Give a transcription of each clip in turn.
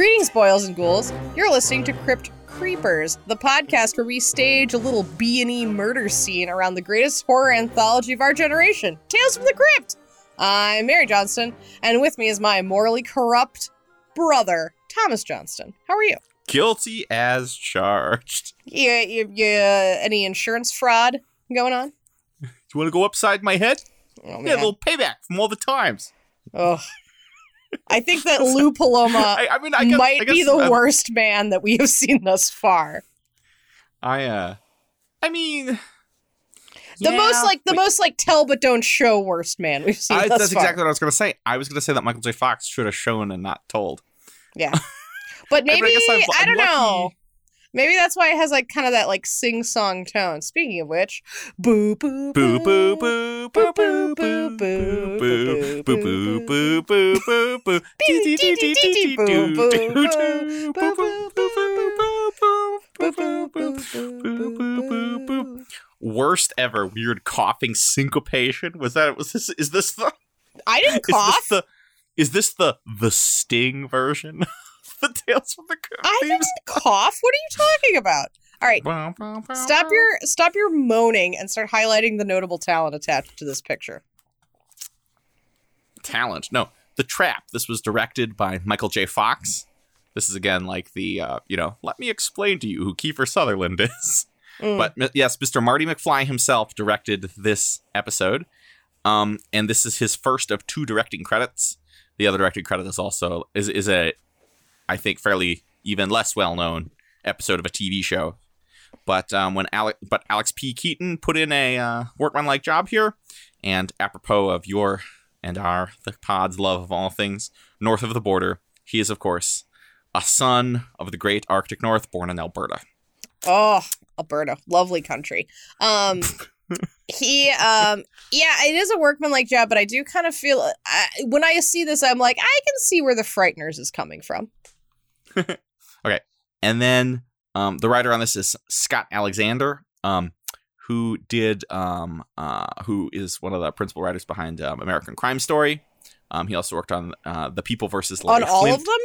Greetings, boils and ghouls. You're listening to Crypt Creepers, the podcast where we stage a little B&E murder scene around the greatest horror anthology of our generation, Tales from the Crypt. I'm Mary Johnston, and with me is my morally corrupt brother, Thomas Johnston. How are you? Guilty as charged. Yeah, you, you, uh, any insurance fraud going on? Do you want to go upside my head? Oh, Yeah, a little payback from all the times. Ugh. I think that Lou Paloma I, I mean, I guess, might I guess be the uh, worst man that we have seen thus far. I, uh, I mean, The yeah, most like the but- most like tell but don't show worst man we've seen I, that's far. exactly what I was going to say. I was going to say that Michael J. Fox should have shown and not told. Yeah. But I I maybe I'm- I I'm don't lucky. know. Maybe that's why it has like kind of that like sing song tone. Speaking of which, boo boo Boo boo boo boo boo boo boo boo boo boo boo boo boo boo dee dee doo doo doo boo boo boo boo boo boo boo boo boo boo boo boo Worst ever weird coughing syncopation. Was that was this is this the I didn't is this cough. the is this the the sting version? The Tales from the Crypt I didn't cough. What are you talking about? All right, stop your stop your moaning and start highlighting the notable talent attached to this picture. talent. No, The Trap. This was directed by Michael J. Fox. This is again like the uh, you know, let me explain to you who Kiefer Sutherland is. Mm. But m- yes, Mr. Marty McFly himself directed this episode. Um, and this is his first of two directing credits. The other directing credit is also is is a I think fairly even less well known episode of a TV show. But um, when Alex but Alex P. Keaton put in a uh, workmanlike job here, and apropos of your and our the pod's love of all things north of the border, he is of course a son of the great Arctic North, born in Alberta. Oh, Alberta, lovely country. Um, he, um, yeah, it is a workmanlike job, but I do kind of feel I, when I see this, I'm like, I can see where the Frighteners is coming from. And then um, the writer on this is Scott Alexander, um, who did um, uh, who is one of the principal writers behind um, American Crime Story. Um, he also worked on uh, The People versus Larry On all Flynt. of them,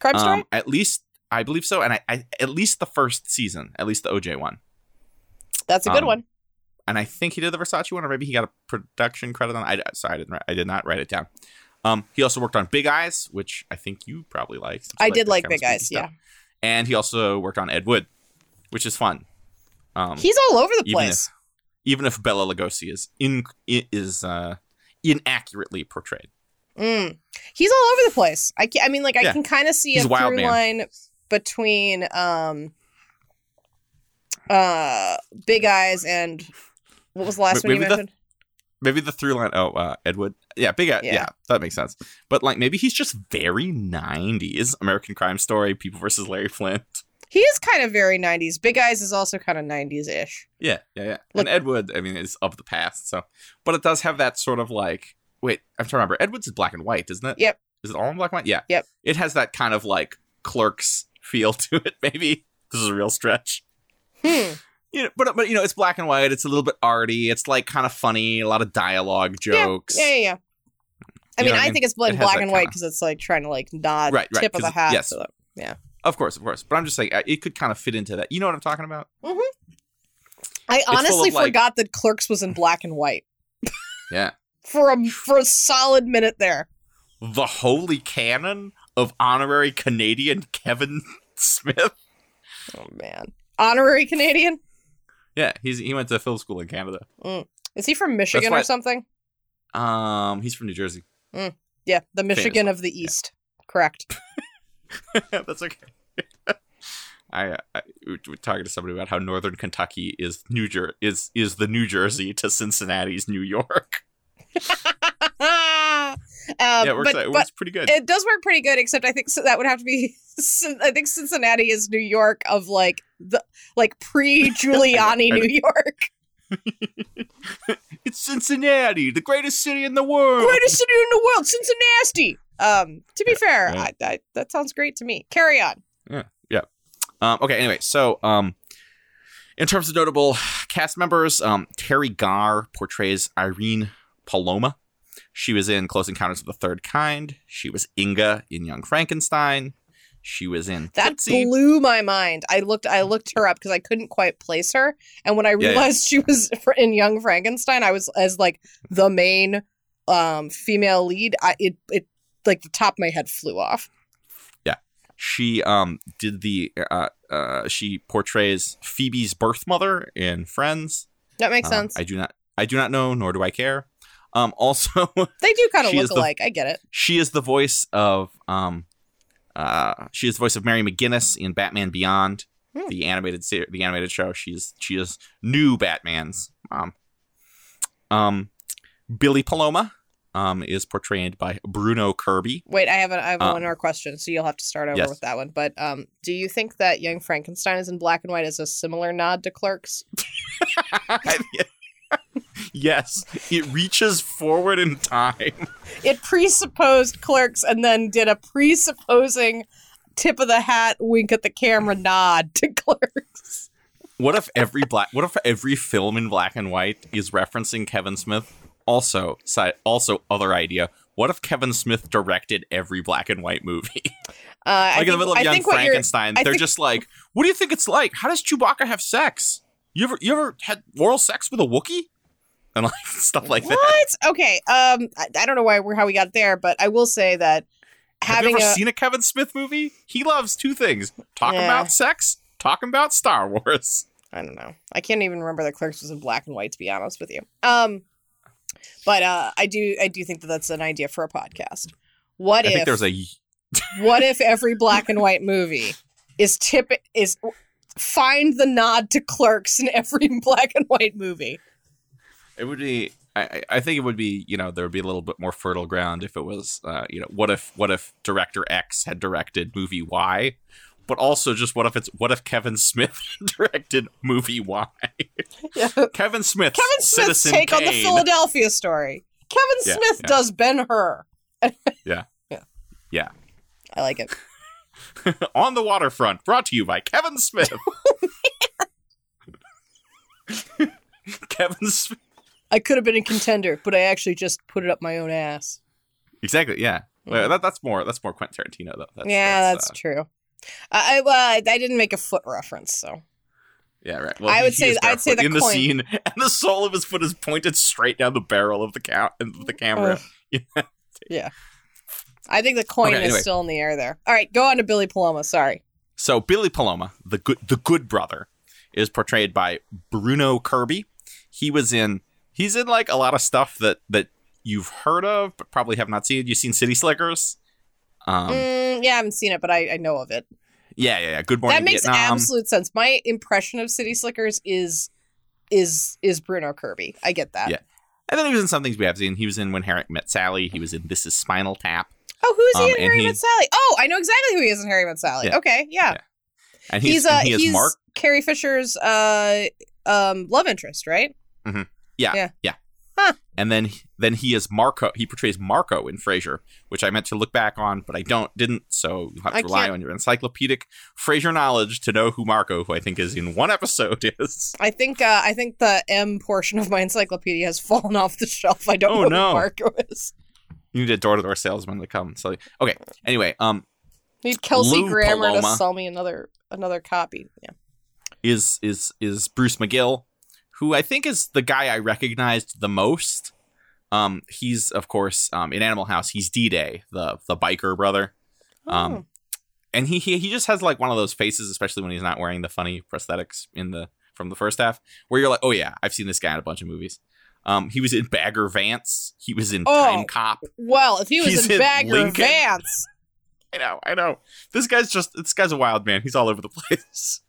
Crime Story. Um, at least I believe so, and I, I at least the first season, at least the OJ one, That's a good one. and I think he did the Versace one, or maybe he got a production credit on. I sorry, I didn't. I did not write it down. Um, he also worked on Big Eyes, which I think you probably liked. I did like Big Eyes. Yeah, and he also worked on Ed Wood, which is fun. Um, he's all over the even place. even if Bela Lugosi is in is uh, inaccurately portrayed. Mm. He's all over the place. I, I mean, like I Yeah. can kind of see He's a through line between um, uh, Big Eyes and what was the last M- one you mentioned? Maybe the through line. Oh, uh, Ed Wood. Yeah, Big Eye. Yeah. Yeah. that makes sense. But like maybe he's just very '90s American Crime Story, People versus Larry Flynt. He is kind of very 90s. Big Eyes is also kind of 90s ish. Yeah, yeah, yeah. And Ed Wood, I mean, is of the past. So, but it does have that sort of like. Wait, I'm trying to remember. Ed Wood's is black and white, isn't it? Yep. Is it all in black and white? Yeah. Yep. It has that kind of like Clerks feel to it. Maybe this is a real stretch. Hmm. You know, but but you know, it's black and white. It's a little bit arty. It's like kind of funny. A lot of dialogue jokes. Yeah, yeah, yeah. I mean, I mean? think it's bl- It black and white because it's like trying to like nod Right, right, tip of the 'cause- hat. yes. to the- Of course, of course. But I'm just saying, uh, it could kind of fit into that. You know what I'm talking about? Mhm. I honestly of, like- forgot that Clerks was in black and white Yeah. for a for a solid minute there. The holy canon of honorary Canadian Kevin Smith. Oh man, honorary Canadian. Yeah, he's he went to film school in Canada. Is he from Michigan or something? Um, he's from New Jersey. Yeah, the Michigan Famously, of the East. Correct. That's okay. I, I we were talking to somebody about how Northern Kentucky is New Jer- is is the New Jersey to Cincinnati's New York. Um, yeah, it works. but, out- it works pretty good. it does work pretty good, except I think so that would have to be. I think Cincinnati is New York of like the like pre Giuliani New York. it's Cincinnati, the greatest city in the world. Greatest city in the world, Cincinnati. Um, to be fair, yeah. I, I, that sounds great to me. Carry on. Yeah, Um, okay, anyway, so um, in terms of notable cast members, um, Teri Garr portrays Irene Paloma. She was in Close Encounters of the Third Kind. She was Inga in Young Frankenstein. She was in That Tootsie. blew my mind. I looked I looked her up because I couldn't quite place her, and when I Yeah, yeah. realized she was in Young Frankenstein, I was as like the main um female lead. I it it like the top of my head flew off. Yeah, she um did the uh uh she portrays Phoebe's birth mother in Friends. That makes Uh, sense. I do not I do not know nor do I care. Um also they do kind of look the- alike. I get it. she is the voice of um uh she is the voice of Mary McGinnis in Batman Beyond, Hmm. the animated ser- the animated show. She's she is new Batman's mom. Um Billy Paloma um is portrayed by Bruno Kirby. Wait, I have a, I have Uh, one more question, so you'll have to start over yes. with that one. But um, do you think that Young Frankenstein is in black and white as a similar nod to Clerks? yes, it reaches forward in time. It presupposed Clerks and then did a presupposing tip of the hat, wink at the camera, nod to Clerks. What if every black? What if every film in black and white is referencing Kevin Smith? Also, also other idea. What if Kevin Smith directed every black and white movie? Uh, I like in the middle of I Young think what you're- Frankenstein, they're think- just like, "What do you think it's like? How does Chewbacca have sex? You ever, you ever had oral sex with a Wookiee?" And like stuff like that. What? Okay. Um, I, I don't know why we're how we got there, but I will say that Have having you ever a seen a Kevin Smith movie? He loves two things: talking Yeah. about sex, talking about Star Wars. I don't know. I can't even remember that Clerks was in black and white. To be honest with you, um, but uh, I do I do think that that's an idea for a podcast. What I if think there's a what if every black and white movie is tip is find the nod to Clerks in every black and white movie? It would be. I, I- think it would be. You know, there would be a little bit more fertile ground if it was. Uh, you know, what if what if director X had directed movie Y, but also just what if it's what if Kevin Smith directed movie Y? Yeah. Kevin Smith. Kevin Smith's Citizen take on the Philadelphia story. Kevin Yeah, Smith yeah. does Ben Hur. Yeah. Yeah. Yeah. I like it. on the waterfront, brought to you by Kevin Smith. Kevin Smith. I could have been a contender, but I actually just put it up my own ass. Exactly. Yeah. Well, that, that's more. That's more Quentin Tarantino, though. That's, yeah, that's, uh, true. I I- well, I, didn't make a foot reference, so Yeah, right. Well, I would say- I'd say the in the coin- scene, and the sole of his foot is pointed straight down the barrel of the ca- of the camera. Yeah. I think the coin Okay, is anyway. still in the air there. All right, go on to Billy Paloma. Sorry. So Billy Paloma, the good the good brother, is portrayed by Bruno Kirby. He was in he's in like a lot of stuff that that you've heard of but probably have not seen. You've seen City Slickers. Um, Mm, yeah, I haven't seen it, but I, I know of it. yeah, yeah, yeah. Good Morning that makes Vietnam. absolute sense. My impression of City Slickers is is is Bruno Kirby. I get that. Yeah. And then he was in some things we have seen. He was in When Harry Met Sally. He was in This Is Spinal Tap. Oh, who is he Um, in Harry he- Met Sally? Oh, I know exactly who he is in Harry Met Sally. Yeah. Okay, yeah. Yeah. And he's, He's uh and he he's Mark. Carrie Fisher's uh um love interest, right? Yeah, yeah. yeah. Huh. And then then he is Marco. He portrays Marco in Frasier, which I meant to look back on, but I don't didn't. So you have to I rely can't- on your encyclopedic Frasier knowledge to know who Marco, who I think is in one episode, is. I think uh I think the M portion of my encyclopedia has fallen off the shelf. I don't Oh, know no. who Marco is. You need a door to door salesman to come. So okay. Anyway, um, Need Kelsey Lou Grammer to sell me another another copy. Yeah. is is is Bruce McGill, who I think is the guy I recognized the most. Um, he's of course um, in Animal House. He's D Day, the the biker brother. Um, Oh. and he, he he just has like one of those faces, especially when he's not wearing the funny prosthetics in the from the first half, where you're like, oh yeah, I've seen this guy in a bunch of movies. Um, he was in Bagger Vance. He was in Oh. Time Cop. Well, if he was in in Bagger Lincoln. Vance, I know, I know. This guy's just this guy's a wild man. He's all over the place.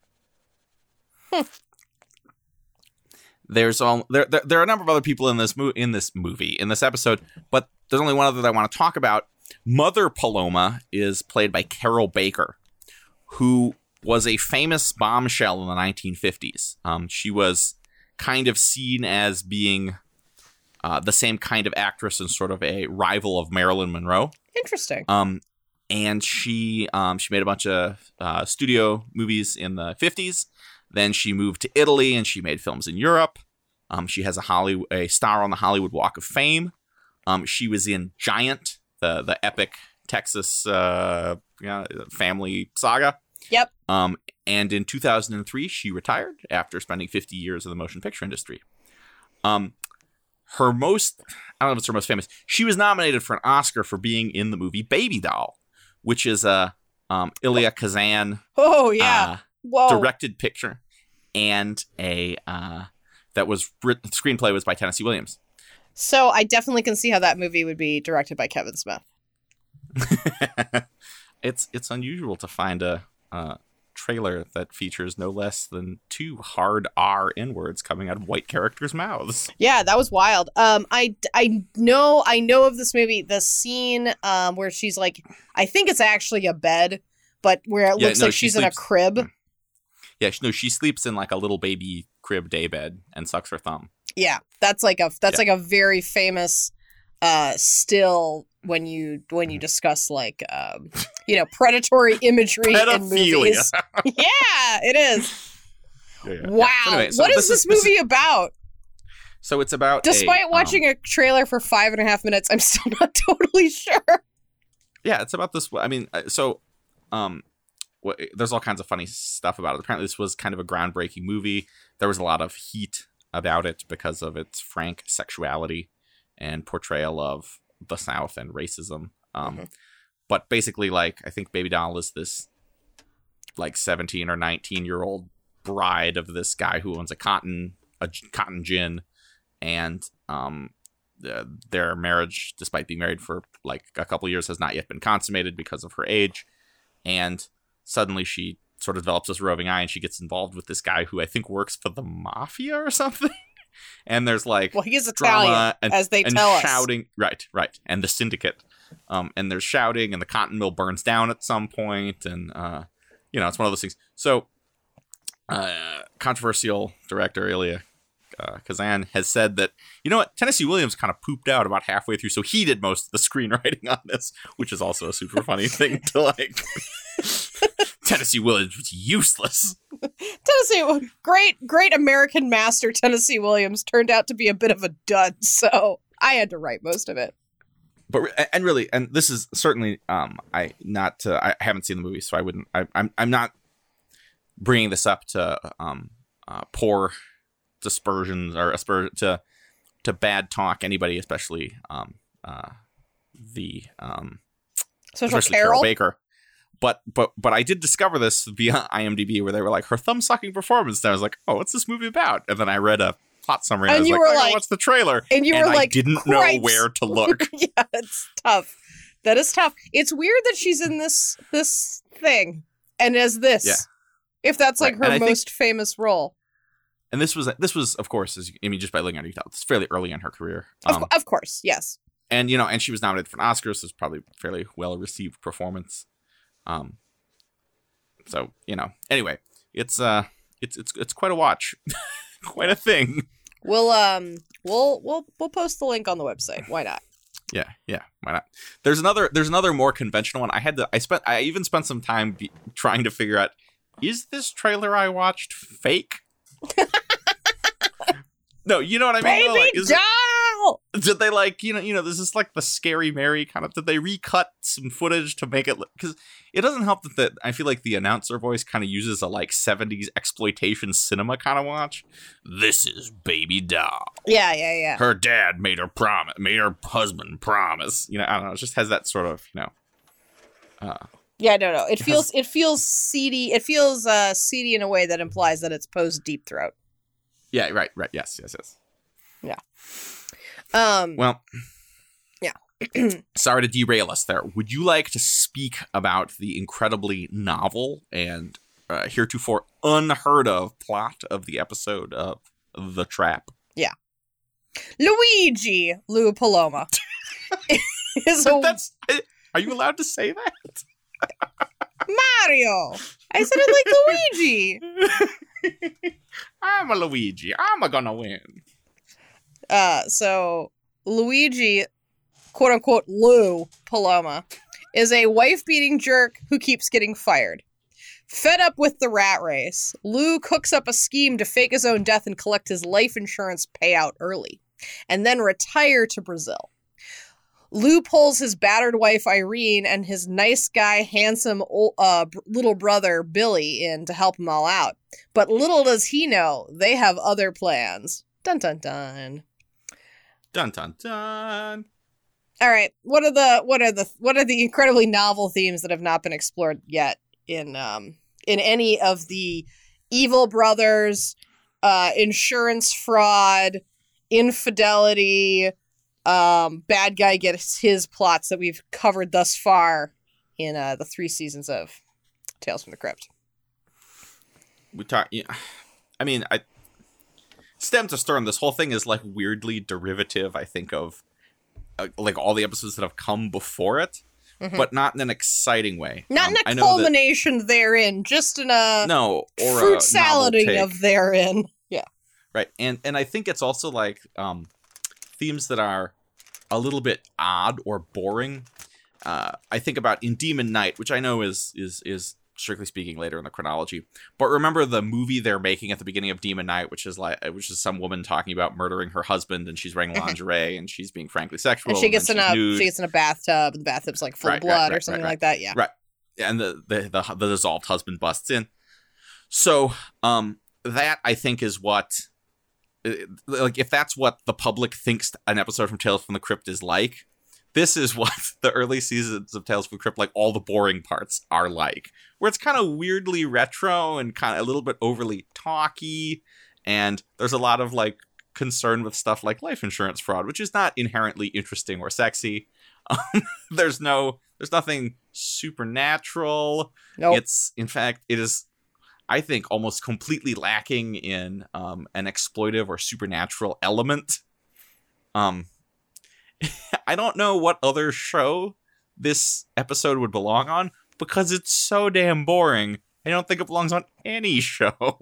There's all there, there. There are a number of other people in this mo- in this movie in this episode, but there's only one other that I want to talk about. Mother Paloma is played by Carroll Baker, who was a famous bombshell in the 1950s. Um, she was kind of seen as being uh, the same kind of actress and sort of a rival of Marilyn Monroe. interesting. Um, and she um, she made a bunch of uh, studio movies in the 50s. Then she moved to Italy and she made films in Europe. Um, she has a Hollywood a star on the Hollywood Walk of Fame. Um, she was in Giant, the the epic Texas uh, you know, family saga. Yep. Um, and in 2003, she retired after spending 50 years in the motion picture industry. Um, her most, I don't know if it's her most famous, she was nominated for an Oscar for being in the movie Baby Doll, which is a um, Elia Kazan Oh yeah. uh, Whoa. directed picture and a uh, that was written, screenplay was by Tennessee Williams. So I definitely can see how that movie would be directed by Kevin Smith. it's it's unusual to find a, uh trailer that features no less than two hard R N words coming out of white characters' mouths. Yeah, that was wild. Um, I I know I know of this movie. The scene um where she's like, I think it's actually a bed, but where it Yeah, looks no, like she she's in a sleeps- crib. Yeah, she, no, she sleeps in like a little baby crib daybed and sucks her thumb. Yeah, that's like a that's Yeah. like a very famous uh still when you when you discuss like um you know predatory imagery in movies. yeah, it is. Yeah, yeah. Wow. Anyway, so what is this, this movie about? So it's about a, Despite um, watching a trailer for five and a half minutes, I'm still not totally sure. yeah, it's about this. I mean, uh, so um, what, there's all kinds of funny stuff about it. Apparently, this was kind of a groundbreaking movie. There was a lot of heat about it because of its frank sexuality and portrayal of the South and racism. Um, Mhm. But basically, like I think Baby Doll is this like 17 or 19 year old bride of this guy who owns a cotton a cotton gin, and um, the, their marriage, despite being married for like a couple years, has not yet been consummated because of her age. And suddenly she sort of develops this roving eye and she gets involved with this guy who I think works for the mafia or something. and there's like Well, he's Italian, and, as they and tell us. shouting. Right, right. And the syndicate. Um, and there's shouting and the cotton mill burns down at some point and uh, you know, it's one of those things. So uh, controversial director Elia uh, Kazan has said that you know what Tennessee Williams kind of pooped out about halfway through, so he did most of the screenwriting on this, which is also a super funny thing to like. Tennessee Williams was useless. Tennessee, great, great American master Tennessee Williams turned out to be a bit of a dud, so I had to write most of it. But and really, and this is certainly um I not uh, I haven't seen the movie, so I wouldn't. I, I'm I'm not bringing this up to um uh, poor dispersions or asper to to bad talk anybody, especially um uh the um Special especially Carroll. Baker. But but but I did discover this via IMDb where they were like her thumb sucking performance. And I was like, oh, what's this movie about? And then I read a plot summary and, And I was you like, were like- watch the trailer. and you and were I like, didn't know where to look. yeah, it's tough. That is tough. It's weird that she's in this this thing and as this. Yeah. If that's like Right, and her I think- most famous role. And this was this was of course, as you, I mean, just by looking at it, you it's fairly early in her career. Of, Um, cou- of course, yes. and you know, and she was nominated for an Oscar, so it's probably a fairly well received performance. Um, so you know, anyway, it's uh, it's it's it's quite a watch, quite a thing. We'll um we'll we'll we'll post the link on the website. Why not? Yeah, yeah, why not? There's another there's another more conventional one. I had to I spent I even spent some time be, trying to figure out is this trailer I watched fake? no, you know what I mean. Baby though? Like, is did they like you know you know this is like the scary mary kind of did they recut some footage to make it because it doesn't help that the i feel like the announcer voice kind of uses a like 70s exploitation cinema kind of watch this is baby doll Yeah, yeah, yeah. her dad made her promise made her husband promise you know i don't know it just has that sort of you know uh Yeah, no, no. It It feels it feels seedy. It feels uh seedy in a way that implies that it's post deep throat. yeah right right yes yes yes Um well Yeah. sorry to derail us there would you like to speak about the incredibly novel and uh, heretofore unheard of plot of the episode of the trap Yeah. Luigi Lou Paloma is a that's are you allowed to say that Mario. I said it like Luigi. i'm a luigi i'm a gonna win Uh, so Luigi, quote unquote Lou Paloma, is a wife beating jerk who keeps getting fired. Fed up with the rat race, Lou cooks up a scheme to fake his own death and collect his life insurance payout early, and then retire to Brazil. Lou pulls his battered wife Irene and his nice guy, handsome uh, little brother Billy in to help him all out. But little does he know, they have other plans. Dun dun dun. Dun dun dun. All right, what are the what are the what are the incredibly novel themes that have not been explored yet in um in any of the evil brothers, uh, insurance fraud, infidelity, um, bad guy gets his plots that we've covered thus far in uh, the three seasons of Tales from the Crypt. We talk. Yeah, I mean, I stem to stern. This whole thing is like weirdly derivative. I think of uh, like all the episodes that have come before it, Mhm. but not in an exciting way. Not Um, in a culmination that- therein, just in a no, or fruit salading of therein. Yeah. right and and i think it's also like um themes that are a little bit odd or boring uh i think about in demon knight which i know is is is strictly speaking later in the chronology but remember the movie they're making at the beginning of demon Knight, which is like which is some woman talking about murdering her husband and she's wearing lingerie and she's being frankly sexual And she gets then in a nude. she gets in a bathtub, and the bathtub's like full Right, of right, blood or something right, like that. Yeah. Right. And the, the the the dissolved husband busts in. So, um, that I think is what, uh, like, if that's what the public thinks an episode from Tales from the Crypt is like, this is what the early seasons of Tales from the Crypt, like all the boring parts, are like, where it's kind of weirdly retro and kind of a little bit overly talky, and there's a lot of like concern with stuff like life insurance fraud, which is not inherently interesting or sexy. Um, there's no, there's nothing supernatural. Nope. It's in fact, it is, I think, almost completely lacking in um, an exploitive or supernatural element. Um, I don't know what other show this episode would belong on because it's so damn boring. I don't think it belongs on any show.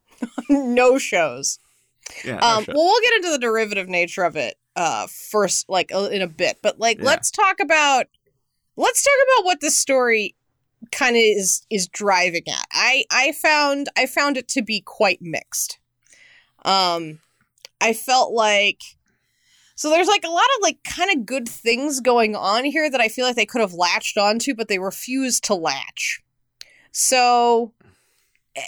no shows. yeah, no Um, show. well, we'll get into the derivative nature of it uh, first, like uh, in a bit. But like, Yeah. let's talk about let's talk about what this story kind of is is driving at. I I found I found it to be quite mixed. Um, I felt like so there's like a lot of like kind of good things going on here that I feel like they could have latched onto, but they refused to latch. So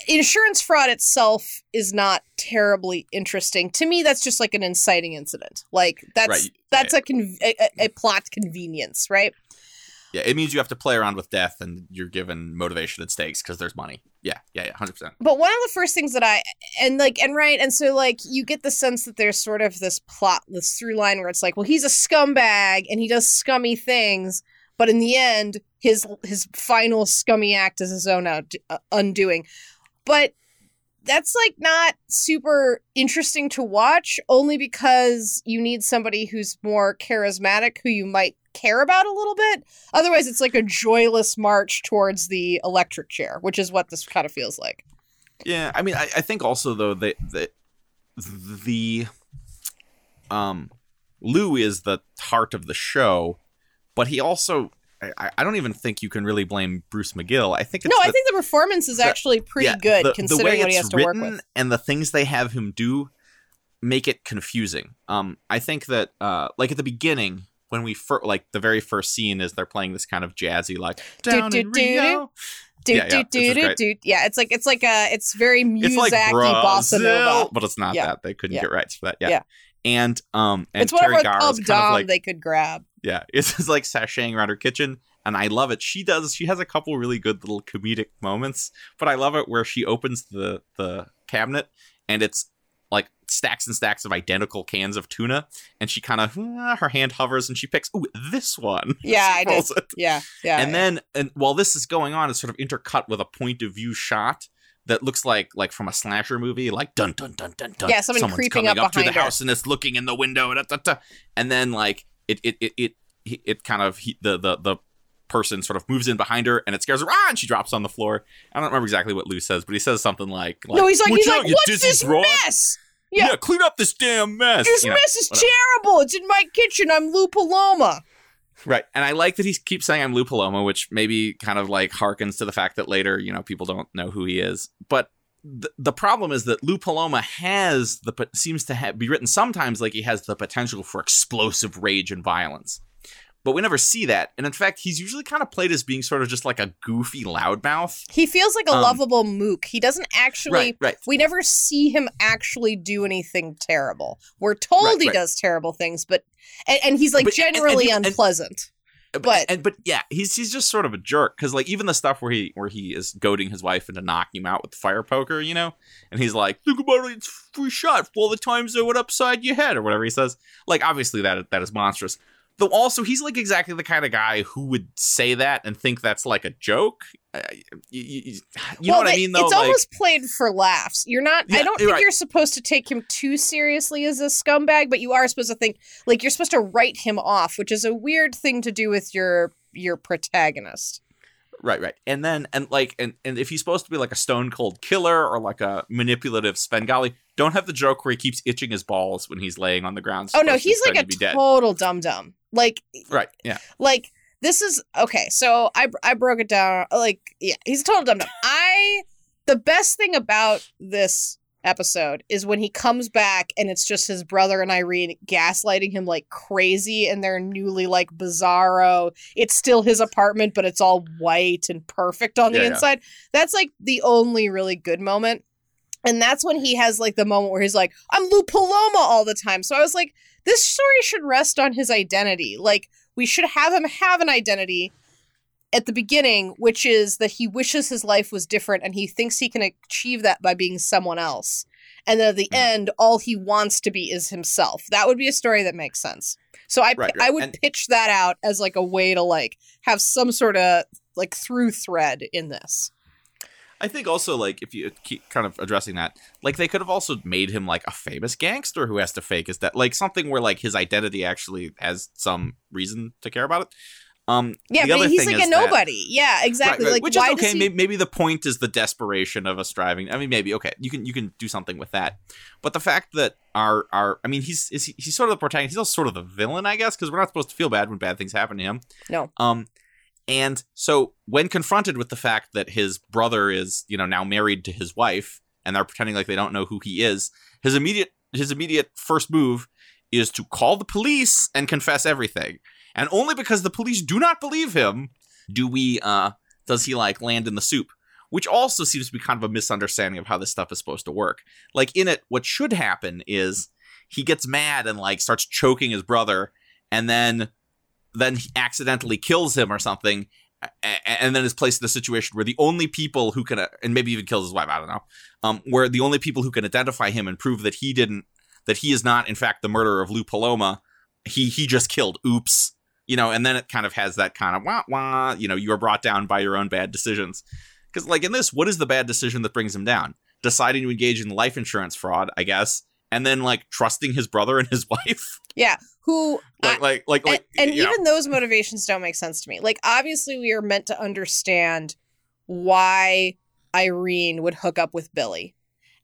insurance fraud itself is not terribly interesting to me that's just like an inciting incident like that's Right, that's a, conv- a a- a plot convenience right yeah, it means you have to play around with death and you're given motivation and stakes because there's money. Yeah, yeah, yeah, hundred percent. but one of the first things that i and like and right and so like you get the sense that there's sort of this plot this through line where it's like well he's a scumbag and he does scummy things but in the end his his final scummy act is his own out, uh, undoing but that's like not super interesting to watch only because you need somebody who's more charismatic who you might care about a little bit otherwise it's like a joyless march towards the electric chair which is what this kind of feels like Yeah, I mean, I, I think also though that that the um Lou is the heart of the show, but he also I, I don't even think you can really blame Bruce McGill. I think it's no i think the performance is the- actually pretty good the- the considering what he has to work with and the things they have him do make it confusing. Um, I think that uh, like at the beginning when we fir- like the very first scene is they're playing this kind of jazzy like down do, in Rio. do yeah, yeah, do do do yeah it's like it's like a it's very It's like bossa nova but it's not Yeah. that. They couldn't Yeah. get rights for that. Yeah. Yeah. And um and it's whatever Terry pub is kind dom of like they could grab yeah, it's just like sashaying around her kitchen, and I love it. She does. She has a couple really good little comedic moments, but I love it where she opens the the cabinet and it's like stacks and stacks of identical cans of tuna, and she kind of hmm, her hand hovers and she picks ooh this one. Yeah, I did. it. yeah yeah and then and while this is going on, it's sort of intercut with a point of view shot. That looks like like from a slasher movie, like dun dun dun dun dun. Yeah, someone Someone's creeping coming up up, to the her. house and it's looking in the window, da, da, da. and then like it it it it it, it kind of he, the the the person sort of moves in behind her and it scares her ah, and she drops on the floor. I don't remember exactly what Lou says, but he says something like, like no he's like "Watch he's out, like what's this broad." mess Yeah. Yeah. clean up this damn mess. this you know, mess is whatever. terrible it's in my kitchen i'm lou paloma Right. And I like that he keeps saying I'm Lou Paloma, which maybe kind of like harkens to the fact that later, you know, people don't know who he is. But the, the problem is that Lou Paloma has the seems to have, be written sometimes like he has the potential for explosive rage and violence. But we never see that. And in fact, he's usually kind of played as being sort of just like a goofy loudmouth. He feels like a Um, lovable mook. He doesn't actually. Right, right. We never see him actually do anything terrible. We're told Right, he does terrible things, but and, and he's like But- and- and generally and- unpleasant. But, and but yeah, he's he's just sort of a jerk because like even the stuff where he where he is goading his wife into knocking him out with the fire poker, you know, and he's like, "Think about it, it's free shot for all the times I went upside your head," or whatever he says. Like obviously that that is monstrous. Though also he's like exactly the kind of guy who would say that and think that's like a joke. Uh, you you- you know what I mean? Though, it's like, almost played for laughs. You're not. I don't think right. you're supposed to take him too seriously as a scumbag, but you are supposed to think like you're supposed to write him off, which is a weird thing to do with your your protagonist. Right, right. And then and like and, and if he's supposed to be like a stone cold killer or like a manipulative Svengali, don't have the joke where he keeps itching his balls when he's laying on the ground. Oh no, he's like a total dum dum. Like Right, yeah. like this is okay so i i broke it down like yeah he's a total dumb dumb i the best thing about this episode is when he comes back and it's just his brother and irene gaslighting him like crazy and they're newly like bizarro it's still his apartment but it's all white and perfect on the Yeah, yeah. inside that's like the only really good moment and that's when he has like the moment where he's like i'm lou paloma all the time so i was like this story should rest on his identity like we should have him have an identity at the beginning, which is that he wishes his life was different and he thinks he can achieve that by being someone else. And then at the Mhm. end, all he wants to be is himself. That would be a story that makes sense. So I, Right, I would And- pitch that out as like a way to like have some sort of like through thread in this. I think also like if you keep kind of addressing that, like they could have also made him like a famous gangster who has to fake his that like something where like his identity actually has some reason to care about it. Um, Yeah, the but he's like a is that- nobody. Yeah, exactly. Right, right, Like which why is okay. he? Maybe, maybe the point is the desperation of us striving. I mean, maybe okay. You can you can do something with that, but the fact that our our I mean, he's is he, he's sort of the protagonist. He's also sort of the villain, I guess, because we're not supposed to feel bad when bad things happen to him. No. Um, and so when confronted with the fact that his brother is you know now married to his wife, and they're pretending like they don't know who he is, his immediate his immediate first move is to call the police and confess everything. And only because the police do not believe him do we uh does he like land in the soup which also seems to be kind of a misunderstanding of how this stuff is supposed to work like in it what should happen is he gets mad and like starts choking his brother and then then he accidentally kills him or something and then is placed in a situation where the only people who can uh, and maybe even kills his wife i don't know um where the only people who can identify him and prove that he didn't that he is not in fact the murderer of lou paloma he he just killed oops you know, and then it kind of has that kind of wah wah, you know, you are brought down by your own bad decisions. Because, like in this, what is the bad decision that brings him down? Deciding to engage in life insurance fraud, I guess, and then like trusting his brother and his wife. yeah, who I- Like, like, like, like, and, and know. even those motivations don't make sense to me. Like, obviously, we are meant to understand why Irene would hook up with Billy,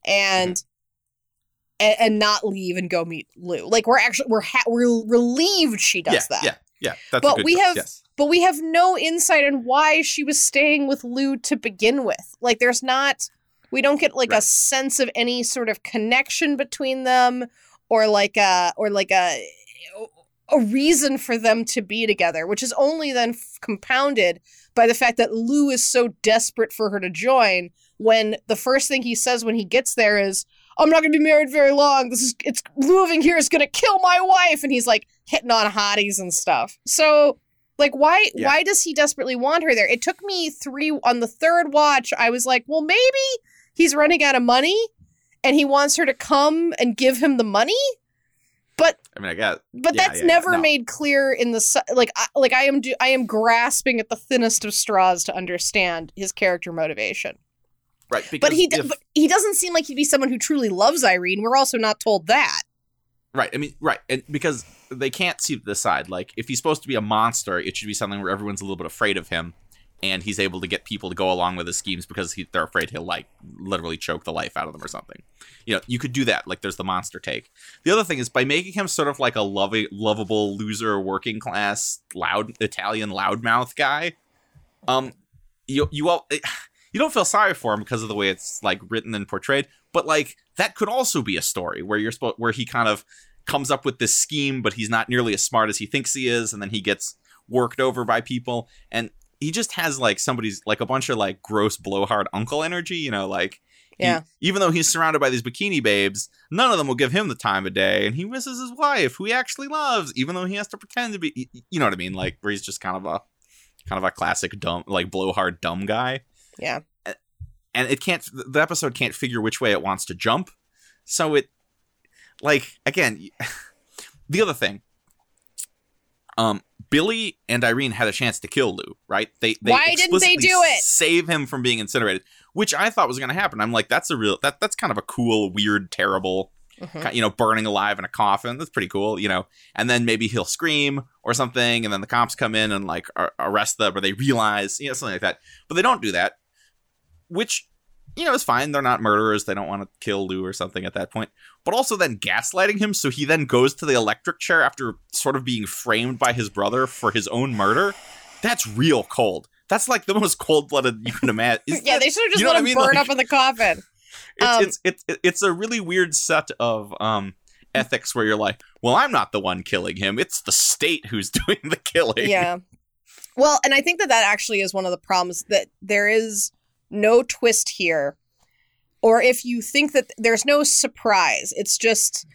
and mm-hmm. and, and not leave and go meet Lou. Like, we're actually we're ha- we're relieved she does yeah, that. yeah, yeah. That's But we choice, have- yes. But we have no insight on why she was staying with Lou to begin with. Like, there's not. We don't get like a sense of any sort of connection between them, or like a or like a a reason for them to be together, which is only then f- compounded by the fact that Lou is so desperate for her to join. When the first thing he says when he gets there is, "I'm not going to be married very long. This is it's moving here is going to kill my wife," and he's like hitting on hotties and stuff. So, like, why Yeah. why does he desperately want her there? It took me three on the third watch. I was like, well, maybe he's running out of money, and he wants her to come and give him the money. But I mean, I guess. but Yeah, that's yeah, never no. made clear in the like I, like I am do, I am grasping at the thinnest of straws to understand his character motivation. Right. Because But he if- but he doesn't seem like he'd be someone who truly loves Irene. We're also not told that. Right. I mean, right. And because they can't see this side. Like, if he's supposed to be a monster, it should be something where everyone's a little bit afraid of him. And he's able to get people to go along with his schemes because he, they're afraid he'll, like, literally choke the life out of them or something. You know, you could do that. Like, there's the monster take. The other thing is by making him sort of like a loving, lovable loser, working class, loud Italian loudmouth guy. Um, you you all you don't feel sorry for him because of the way it's like written and portrayed, but like that could also be a story where you're supposed where he kind of comes up with this scheme, but he's not nearly as smart as he thinks he is, and then he gets worked over by people, and he just has like somebody's like a bunch of like gross blowhard uncle energy. You know, like he- Yeah. even though he's surrounded by these bikini babes, none of them will give him the time of day, and he misses his wife, who he actually loves, even though he has to pretend to be. You know what I mean? Like where he's just kind of a kind of a classic dumb, like blowhard dumb guy Yeah. and it can't the episode can't figure which way it wants to jump so it like again the other thing um billy and irene had a chance to kill lou right? They, they Why didn't they do it? save him from being incinerated which i thought was going to happen. I'm like that's a real that that's kind of a cool weird terrible Mhm. you know burning alive in a coffin. That's pretty cool you know? And then maybe he'll scream or something and then the cops come in and like ar- arrest them or they realize you know something like that. But they don't do that which you know it's fine they're not murderers they don't want to kill lou or something at that point but also then gaslighting him so he then goes to the electric chair after sort of being framed by his brother for his own murder that's real cold that's like the most cold-blooded you can imagine yeah, they should have just you know let what I him mean? burn Like- up in the coffin. it's, Um, it's it's it's a really weird set of um ethics where you're like, well, I'm not the one killing him; it's the state who's doing the killing. Yeah. Well, and I think that that actually is one of the problems that there is no twist here. Or if you think that there's no surprise, it's just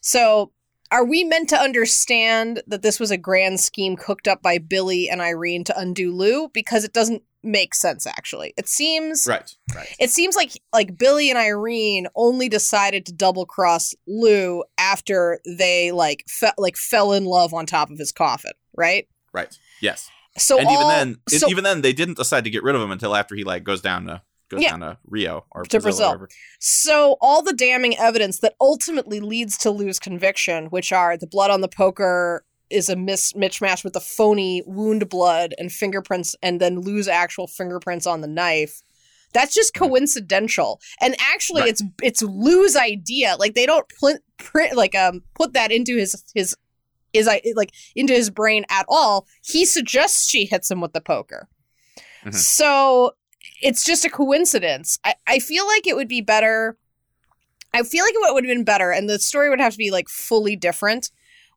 so are we meant to understand that this was a grand scheme cooked up by Billy and Irene to undo Lou because it doesn't make sense actually. It seems right, right. it seems like like Billy and Irene only decided to double cross Lou after they like fe- like fell in love on top of his coffin, right? Right. Yes. So and even then, so- even then, they didn't decide to get rid of him until after he like goes down to goes Yeah. down to Rio or To Brazil. Brazil. Or. So all the damning evidence that ultimately leads to Lou's conviction, which are the blood on the poker is a mis- mismatch with the phony wound blood and fingerprints, and then Lou's actual fingerprints on the knife. That's just Mhm. coincidental, and actually, Right. it's it's Lou's idea. Like they don't put print like um put that into his his is I like into his brain at all. He suggests she hits him with the poker. Mhm. So it's just a coincidence. I, I feel like it would be better. I feel like what would have been better, and the story would have to be like fully different,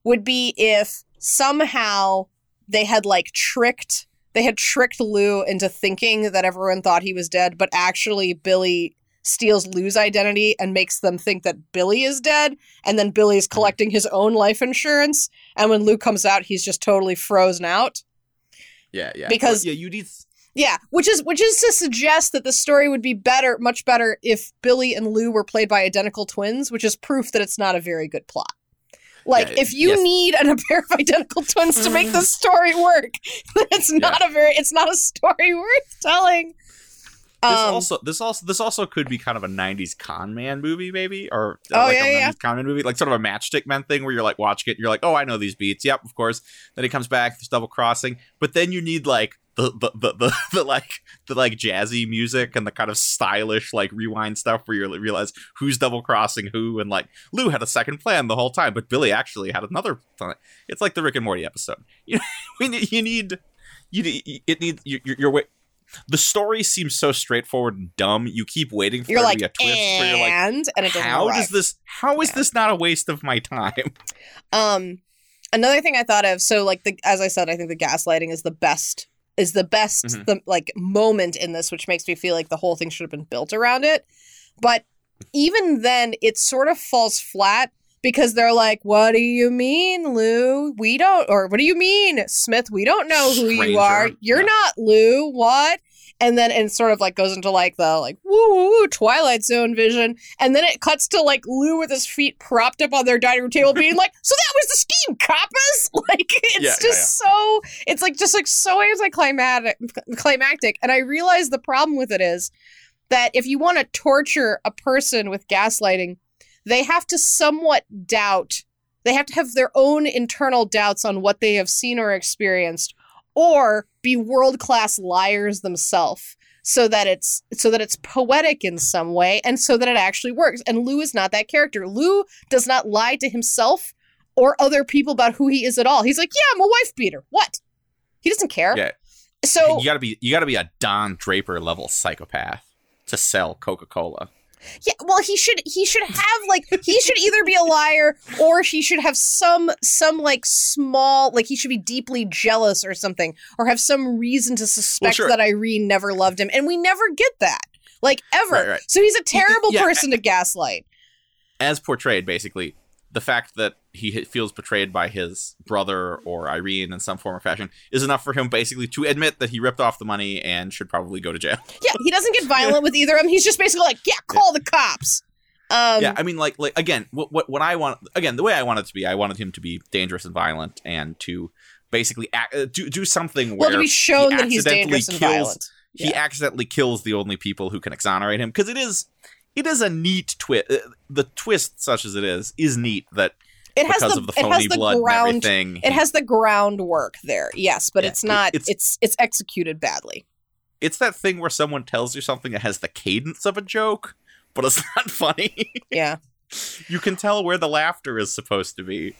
would be if somehow they had like tricked they had tricked Lou into thinking that everyone thought he was dead, but actually Billy steals Lou's identity and makes them think that Billy is dead, and then Billy's collecting his own life insurance, and when Lou comes out, he's just totally frozen out. Yeah, yeah. Because- yeah, you need. Yeah, which is which is to suggest that the story would be better, much better, if Billy and Lou were played by identical twins, which is proof that it's not a very good plot. Like, Yeah, if you yes. need an, a pair of identical twins to make the story work, then it's not a very, it's not a story worth telling. This Um, also, this also, this also could be kind of a ¡90s con man movie, maybe, or uh, Oh, like yeah, a yeah. 90s con man movie, like sort of a Matchstick Men thing, where you're like watching it, you're like, oh, I know these beats, yep, of course. Then he comes back, there's double crossing, but then you need like the the, the the the like the like jazzy music and the kind of stylish like rewind stuff where you realize who's double crossing who, and like Lou had a second plan the whole time, but Billy actually had another plan. It's like the Rick and Morty episode. You we need, you need you need it needs you, you're, you're wait. The story seems so straightforward and dumb. You keep waiting for you're like, to be a twist where you're like, and, and it doesn't how arrive. does this? How is Yeah. this not a waste of my time? Um, another thing I thought of. So, like the as I said, I think the gaslighting is the best is the best Mhm. the like moment in this, which makes me feel like the whole thing should have been built around it. But even then, it sort of falls flat because they're like, "What do you mean, Lou? We don't." Or what do you mean, Smith? We don't know who you are. You're Yeah. not Lou. What? And then it sort of like goes into like the like woo woo woo Twilight Zone vision, and then it cuts to like Lou with his feet propped up on their dining room table, being like, "So that was the scheme, coppers!" Like it's Yeah, yeah, just so it's like just like so anticlimactic, climactic. And I realize the problem with it is that if you want to torture a person with gaslighting, they have to somewhat doubt. They have to have their own internal doubts on what they have seen or experienced, or be world class liars themselves so that it's so that it's poetic in some way and so that it actually works and lou is not that character lou does not lie to himself or other people about who he is at all he's like yeah i'm a wife beater what he doesn't care Yeah. so you gotta be you gotta be a Don Draper level psychopath to sell Coca Cola. Yeah, well, he should he should have like he should either be a liar or he should have some some like small like he should be deeply jealous or something or have some reason to suspect sure. that Irene never loved him and we never get that. Like ever. Right, right. So he's a terrible Yeah, person to gaslight. As portrayed, basically, the fact that he feels betrayed by his brother or Irene in some form or fashion is enough for him basically to admit that he ripped off the money and should probably go to jail. Yeah, he doesn't get violent with either of them. He's just basically like, yeah, call the cops. Um yeah, I mean, like, like again, what, what what I want again, the way I want it to be, I wanted him to be dangerous and violent, and to basically act, uh, do do something well where to be shown he that he's dangerous and kills- violent. he accidentally kills the only people who can exonerate him because it is it is a neat twist. The twist, such as it is, is neat that It has the, the it has the ground it has the groundwork there, yes, but Yeah, it's it- not it's- it's it's executed badly. it's that thing where someone tells you something that has the cadence of a joke, but it's not funny. Yeah. you can tell where the laughter is supposed to be,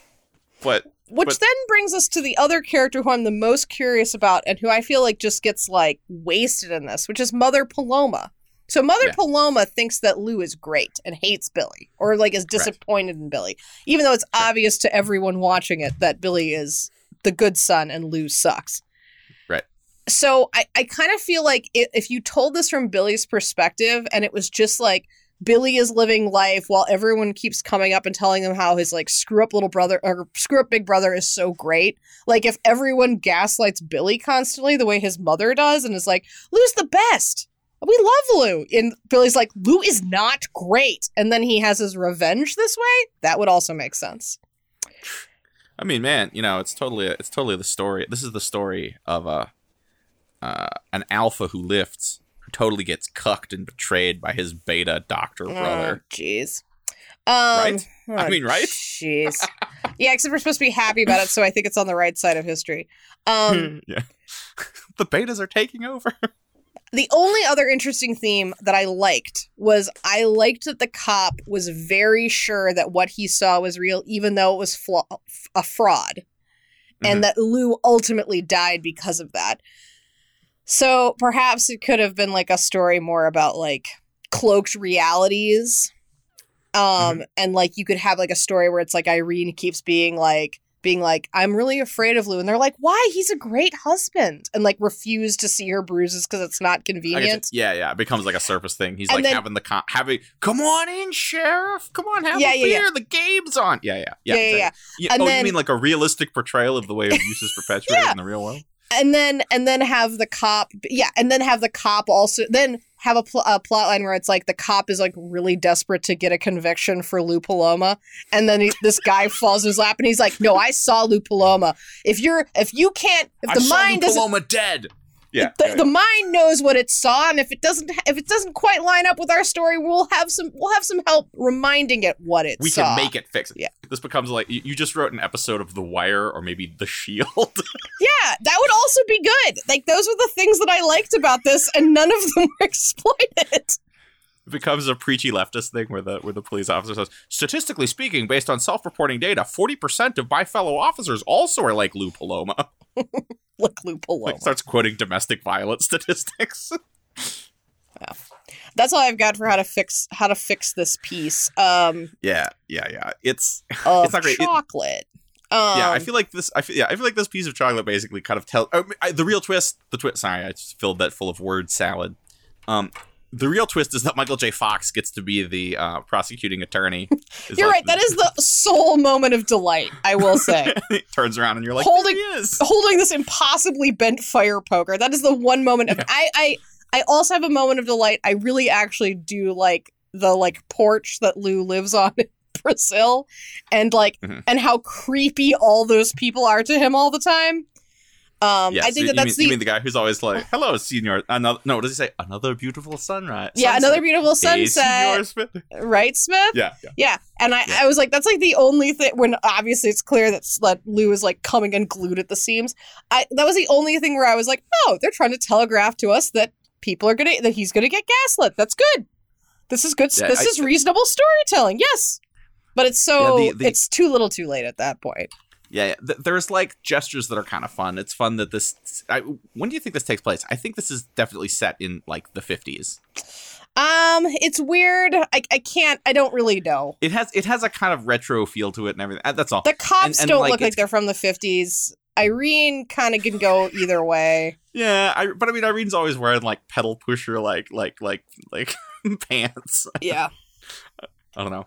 but Which But- then brings us to the other character who I'm the most curious about and who I feel like just gets like wasted in this, which is Mother Paloma. So Mother Yeah. Paloma thinks that Lou is great and hates Billy or like is disappointed in Billy, even though it's obvious to everyone watching it that Billy is the good son and Lou sucks. Right. So I, I kind of feel like i if you told this from Billy's perspective and it was just like Billy is living life while everyone keeps coming up and telling him how his like screw up little brother or screw up big brother is so great. Like if everyone gaslights Billy constantly the way his mother does and is like, Lou's the best. We love Lou. And Billy's like, Lou is not great. And then he has his revenge this way. That would also make sense. I mean, man, you know, it's totally it's totally the story. This is the story of a uh, an alpha who lifts, who totally gets cucked and betrayed by his beta doctor brother. Oh, Jeez. Um, Right? I oh, mean, right? Jeez. yeah, except we're supposed to be happy about it, so I think it's on the right side of history. Um, yeah, the betas are taking over. The only other interesting theme that I liked was I liked that the cop was very sure that what he saw was real, even though it was fla- a fraud, Mhm. and that Lou ultimately died because of that. So perhaps it could have been like a story more about like cloaked realities. Um, and like you could have like a story where it's like Irene keeps being like, being like, I'm really afraid of Lou. And they're like, why? He's a great husband. And like refuse to see her bruises because it's not convenient. yeah, yeah, it becomes like a surface thing. He's And like then- having the con- having, come on in, sheriff, come on, have Yeah, a yeah, yeah. beer. The game's on. Yeah, yeah, Yeah, yeah, exactly. yeah. You- And oh, then- you mean like a realistic portrayal of the way abuse is perpetuated Yeah. in the real world? and then and then have the cop yeah and then have the cop also then have a, pl- a plot line where it's like the cop is like really desperate to get a conviction for Lou Paloma and then he, this guy falls in his lap and he's like no I saw Lou Paloma if you're if you can't if I the mind Lou Paloma dead. Yeah, the, yeah, the mind knows what it saw and if it doesn't if it doesn't quite line up with our story we'll have some we'll have some help reminding it what it saw. we saw can make it fix it. Yeah. This becomes like you, you just wrote an episode of The Wire or maybe The Shield. yeah that would also be good like those are the things that I liked about this and none of them were exploited it becomes a preachy leftist thing where the where the police officer says, statistically speaking, based on self-reporting data, forty percent of my fellow officers also are like Lou Paloma. like Lou Paloma Like starts quoting domestic violence statistics. yeah. that's all I've got for how to fix how to fix this piece. Um, yeah, yeah, yeah. It's It's not great. It- chocolate. um, yeah. I feel like this. I feel yeah. I feel like this piece of chocolate basically kind of tell oh, I, the real twist. The twist. Sorry, I just filled that full of word salad. Um, the real twist is that Michael J. Fox gets to be the uh, prosecuting attorney. You're like right. That is the sole moment of delight. I will say, turns around and you're like, Holding- he is. holding this impossibly bent fire poker. That is the one moment of I. I I also have a moment of delight. I really actually do like the like porch that Lou lives on in Brazil, and like Mhm. and how creepy all those people are to him all the time. Um, Yeah, I think you that that's mean, you the mean the guy who's always like, "Hello, Senior." Another no, what does he say? Another beautiful sunrise. yeah sunset. another beautiful sunset, Senor Smith. right, Smith? Yeah, yeah. Yeah, and I, Yeah. I was like, that's like the only thing when obviously it's clear that, that Lou is like coming unglued at the seams. I that was the only thing where I was like, oh, they're trying to telegraph to us that people are gonna that he's gonna get gaslit. That's good. This is good. Yeah, this I- is reasonable storytelling. Yes, but it's so the- the- it's too little, too late at that point. Yeah, yeah. Th- there's like gestures that are kind of fun. It's fun that this. I, when do you think this takes place? I think this is definitely set in like the 50s. Um, it's weird. I, I can't. I don't really know. It has it has a kind of retro feel to it and everything. Uh, That's all. The cops and, don't like, look like they're from the fifties. Irene kind of can go either way. Yeah, I, but I mean, Irene's always wearing like pedal pusher, like like like like pants. Yeah. I don't know.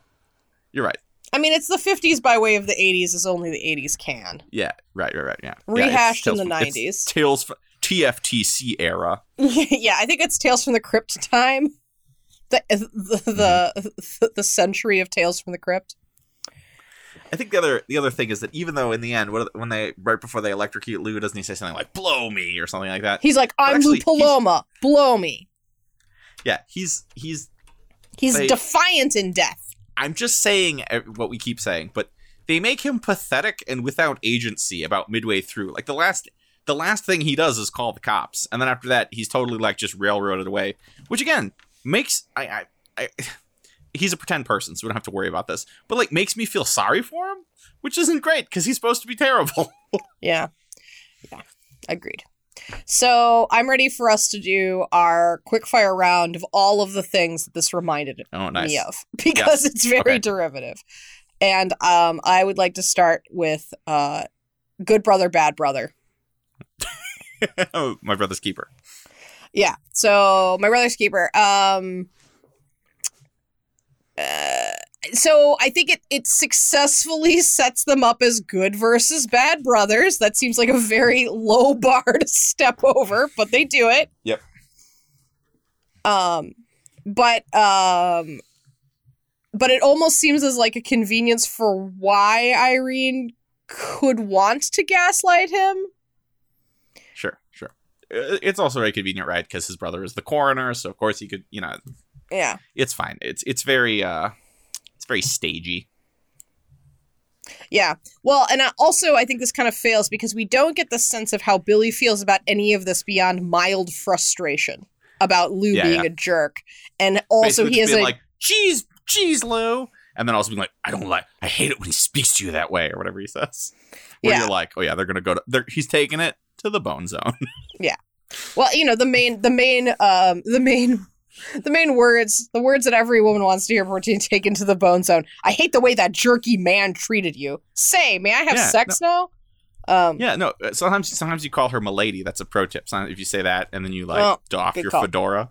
You're right. I mean, it's the 50s by way of the 80s, as only the 80s can. Yeah, right, right, right. Yeah, Yeah, Rehashed in Tales the from- it's 90s. Tales from TFTC era. yeah, I think it's Tales from the Crypt time. The uh, the, the mm-hmm. the century of Tales from the Crypt. I think the other the other thing is that even though in the end, when they right before they electrocute Lou, doesn't he say something like "blow me" or something like that? He's like, I'm actually, Lou Paloma. Blow me. Yeah, he's he's. He's They- defiant in death. I'm just saying uh, what we keep saying, but they make him pathetic and without agency about midway through. Like the last the last thing he does is call the cops, and then after that, he's totally like just railroaded away. Which again makes I I. I He's a pretend person, so we don't have to worry about this. But like, makes me feel sorry for him, which isn't great because he's supposed to be terrible. Yeah. Yeah. Agreed. So I'm ready for us to do our quickfire round of all of the things that this reminded oh, nice. me of because it's very Okay. derivative. And um, I would like to start with uh, Good Brother, Bad Brother. oh, my brother's keeper. Yeah. So my brother's keeper. Um, uh, so I think it it successfully sets them up as good versus bad brothers. That seems like a very low bar to step over, but they do it. Yep. Um, but um, but it almost seems as like a convenience for why Irene could want to gaslight him. Sure, sure. It's also very convenient, right? Because his brother is the coroner, so of course he could, you know, Yeah. it's fine. It's it's very uh, it's very stagey. Yeah. Well, and I- also I think this kind of fails because we don't get the sense of how Billy feels about any of this beyond mild frustration about Lou Yeah, being yeah. a jerk. And also Basically he has a like, "Jeez, jeez, Lou," and then also being like, "I don't like, I hate it when he speaks to you that way," or whatever he says. Where Yeah. you're like, "Oh yeah, they're gonna go to, they're, he's taking it to the bone zone." Yeah. Well, you know, the main the main um the main the main words, the words that every woman wants to hear before being taken to the bone zone. I hate the way that jerky man treated you. Say, may I have Yeah, sex now? Um yeah, no. uh, Sometimes sometimes you call her milady. That's a pro tip. Sometimes if you say that and then you like Oh, doff your call. fedora.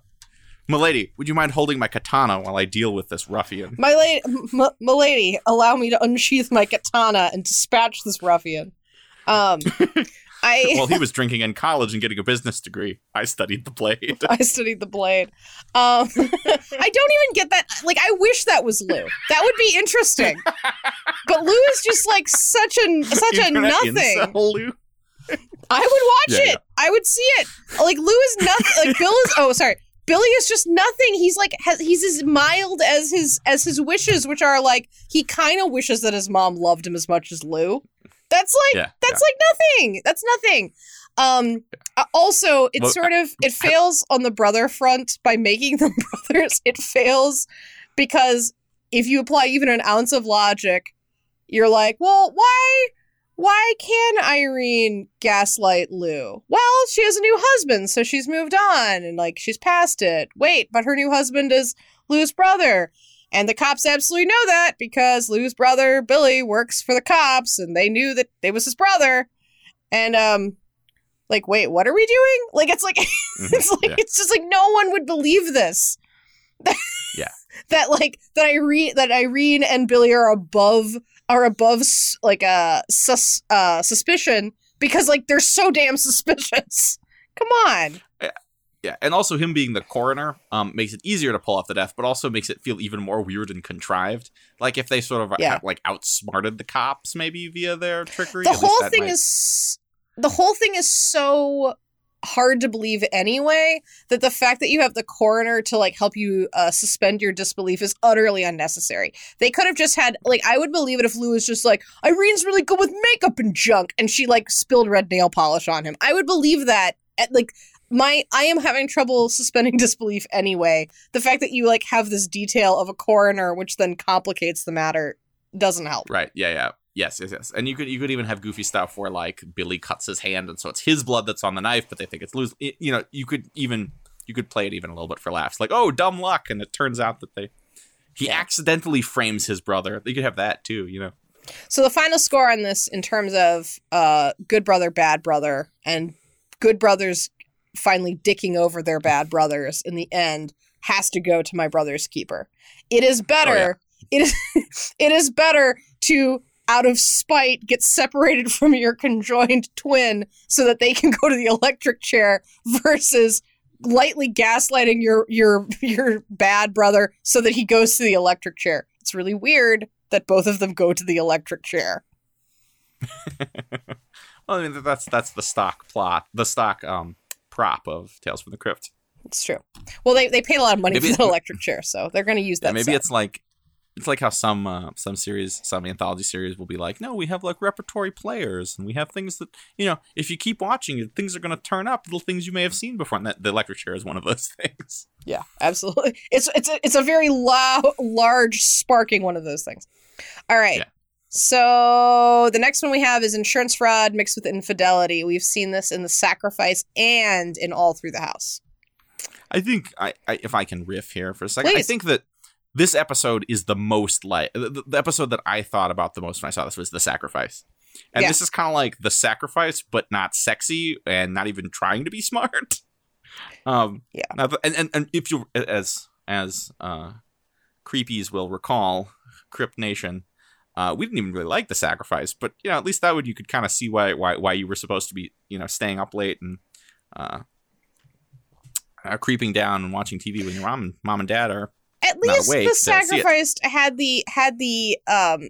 Milady, would you mind holding my katana while I deal with this ruffian? My lady, m- milady, allow me to unsheath my katana and dispatch this ruffian. Um, I While he was drinking in college and getting a business degree, I studied the blade. I studied the blade. Um, I don't even get that. Like, I wish that was Lou. That would be interesting. But Lou is just like such a such a nothing. incel, Lou. I would watch Yeah, it. I would see it. Like Lou is nothing. Like Bill is. Oh, sorry. Billy is just nothing. He's like has, he's as mild as his as his wishes, which are like he kind of wishes that his mom loved him as much as Lou. That's like Yeah, that's like nothing. That's nothing. Um. Also, it Well, sort of it fails on the brother front by making them brothers. It fails because if you apply even an ounce of logic, you're like, well, why? Why can Irene gaslight Lou? Well, she has a new husband, so she's moved on and like she's past it. Wait, but her new husband is Lou's brother. And the cops absolutely know that because Lou's brother, Billy, works for the cops and they knew that it was his brother. And um like, wait, what are we doing? Like it's like Mhm, it's like yeah. it's just like no one would believe this. Yeah. that like that Irene that Irene and Billy are above are above s- like a sus uh suspicion because like they're so damn suspicious. Come on. Yeah, and also him being the coroner um, makes it easier to pull off the death, but also makes it feel even more weird and contrived. Like if they sort of Yeah. ha- like outsmarted the cops, maybe via their trickery. The whole thing might- is the whole thing is so hard to believe anyway that the fact that you have the coroner to like help you uh, suspend your disbelief is utterly unnecessary. They could have just had like I would believe it if Lou was just like Irene's really good with makeup and junk and she like spilled red nail polish on him. I would believe that at like my I am having trouble suspending disbelief anyway. The fact that you like have this detail of a coroner which then complicates the matter doesn't help. right. Yeah, yeah. Yes, yes, yes. And you could you could even have goofy stuff where like Billy cuts his hand, and so it's his blood that's on the knife, but they think it's Lou's. y- You know, you could even you could play it even a little bit for laughs, like oh dumb luck, and it turns out that they he accidentally frames his brother. You could have that too, you know. So the final score on this, in terms of uh, good brother, bad brother, and good brothers finally dicking over their bad brothers in the end, has to go to my brother's keeper. It is better. It is. it is better to out of spite get separated from your conjoined twin so that they can go to the electric chair versus lightly gaslighting your your your bad brother so that he goes to the electric chair. It's really weird that both of them go to the electric chair. well, I mean that's that's the stock plot, the stock um prop of Tales from the Crypt. It's true. Well, they they paid a lot of money maybe for the electric chair, so they're going to use that. Yeah, maybe set. it's like it's like how some uh, some series, some anthology series will be like, no, we have like repertory players, and we have things that you know, if you keep watching, things are going to turn up, little things you may have seen before. And that, the electric chair is one of those things. Yeah, absolutely. It's it's a, it's a very loud, large, sparking one of those things. All right. Yeah. So the next one we have is insurance fraud mixed with infidelity. We've seen this in the sacrifice and in all through the house. I think I, I if I can riff here for a second, Please. I think that this episode is the most like the, the, episode that I thought about the most when I saw this was the sacrifice. And yeah. this is kind of like the sacrifice, but not sexy and not even trying to be smart. Um, yeah. And, and, and if you, as, as, uh, creepies will recall, Crypt Nation, uh, we didn't even really like the sacrifice, but you know, at least that would you could kind of see why, why, why you were supposed to be, you know, staying up late and, uh, uh, creeping down and watching TV when your mom and mom and dad are at least the sacrifice had the had the um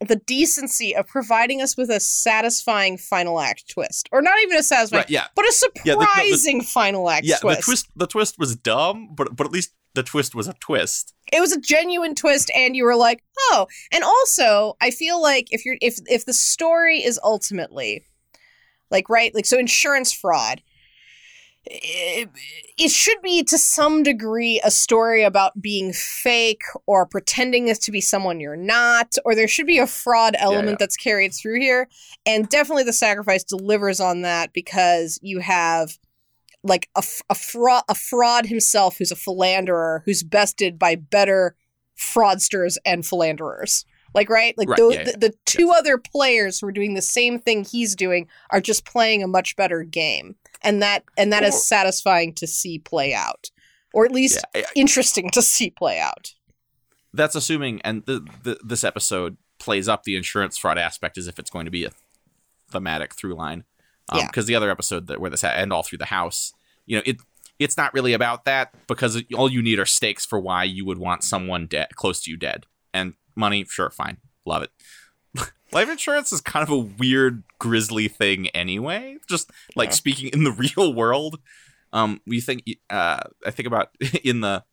the decency of providing us with a satisfying final act twist, or not even a satisfying, right, yeah, but a surprising yeah, the, the, the, final act yeah, twist. the twist the twist was dumb, but but at least the twist was a twist. It was a genuine twist, and you were like, oh. And also, I feel like if you're if if the story is ultimately like right, like so insurance fraud it, should be to some degree a story about being fake or pretending to be someone you're not, or there should be a fraud element yeah, yeah. that's carried through here. And definitely the sacrifice delivers on that because you have like a, a, fraud, a fraud himself who's a philanderer who's bested by better fraudsters and philanderers. Like, right? Like, right, the, yeah, the, the, two other players who are doing the same thing he's doing are just playing a much better game and that and that is satisfying to see play out, or at least yeah, I, interesting to see play out. That's assuming, and the, the, this episode plays up the insurance fraud aspect as if it's going to be a thematic through line. Um, yeah. Because the other episode that where this and all through the house, you know, it it's not really about that because all you need are stakes for why you would want someone dead close to you dead and money. Sure, fine, love it. life insurance is kind of a weird, grisly thing anyway. Just like yeah. speaking in the real world, um, we think uh, I think about in the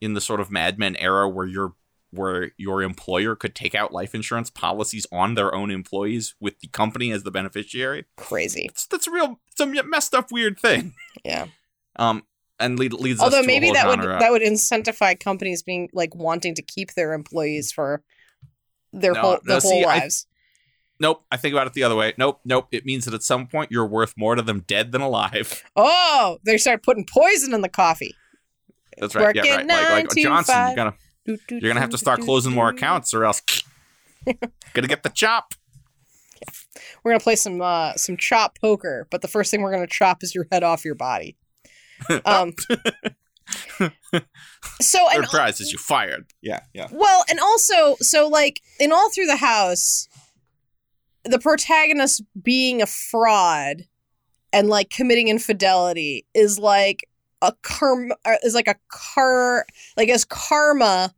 in the sort of Mad Men era where your where your employer could take out life insurance policies on their own employees with the company as the beneficiary. Crazy. It's, that's a real, it's a messed up, weird thing. Yeah. Um, and lead, leads although maybe that would that would incentivize companies being like wanting to keep their employees for their no, whole no, whole see, lives. Nope. I think about it the other way. Nope. Nope. It means that at some point you're worth more to them dead than alive. Oh, they start putting poison in the coffee. That's right. Work yeah, right. Like, like Johnson, you're gonna you're gonna have to start closing more accounts, or else gonna get the chop. Yeah. We're gonna play some uh, some chop poker, but the first thing we're gonna chop is your head off your body. Um, so third and, prize is you fired. Yeah, yeah. Well, and also, so like in all through the house, the protagonist being a fraud and like committing infidelity is like a karma uh, is like a car like as karma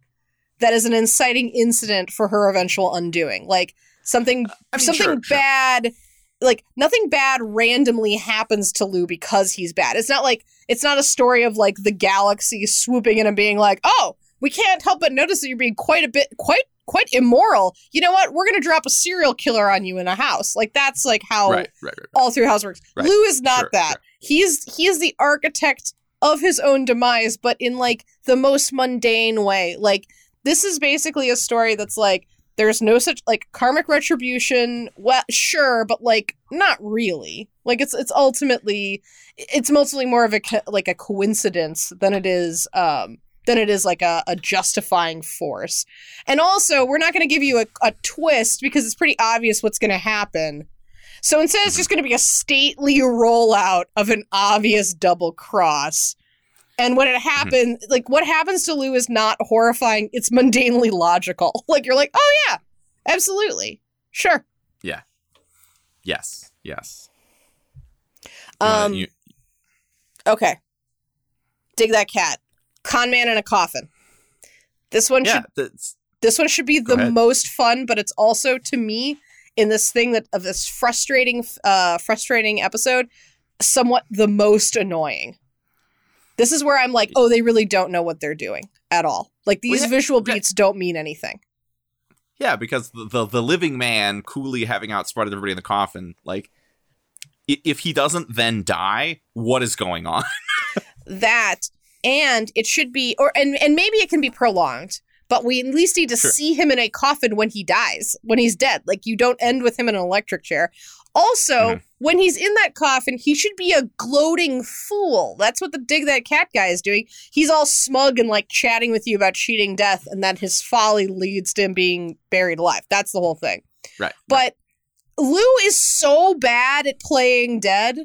that is an inciting incident for her eventual undoing like something I mean, something sure, bad sure. like nothing bad randomly happens to Lou because he's bad it's not like it's not a story of like the galaxy swooping in and being like oh we can't help but notice that you're being quite a bit quite quite immoral. You know what? We're gonna drop a serial killer on you in a house. Like that's like how right, right, right, all through house works. Lou is not sure, that. He's he is the architect of his own demise, but in like the most mundane way. Like this is basically a story that's like there's no such like karmic retribution. Well, sure, but like not really. Like it's it's ultimately it's mostly more of a like a coincidence than it is um than it is like a, a justifying force. And also, we're not going to give you a, a twist because it's pretty obvious what's going to happen. So instead, it's just going to be a stately rollout of an obvious double cross. And when it happens, like what happens to Lou is not horrifying. It's mundanely logical. Like you're like, oh yeah, absolutely, sure. Yeah. Yes. Yes. Um, you, okay. Dig that cat. Con man in a coffin. This one yeah. should That's, this one should be Go the ahead. most fun, but it's also to me in this thing that of this frustrating uh frustrating episode, somewhat the most annoying. This is where I'm like, oh, they really don't know what they're doing at all. Like these yeah, visual beats don't mean anything. yeah, because the, the the living man coolly having outsmarted everybody in the coffin, like if he doesn't then die, what is going on? that and it should be or and and maybe it can be prolonged but we at least need to Sure. see him in a coffin when he dies when he's dead like you don't end with him in an electric chair also Mhm. when he's in that coffin he should be a gloating fool that's what the dig that cat guy is doing he's all smug and like chatting with you about cheating death and that his folly leads to him being buried alive that's the whole thing right. but Lou is so bad at playing dead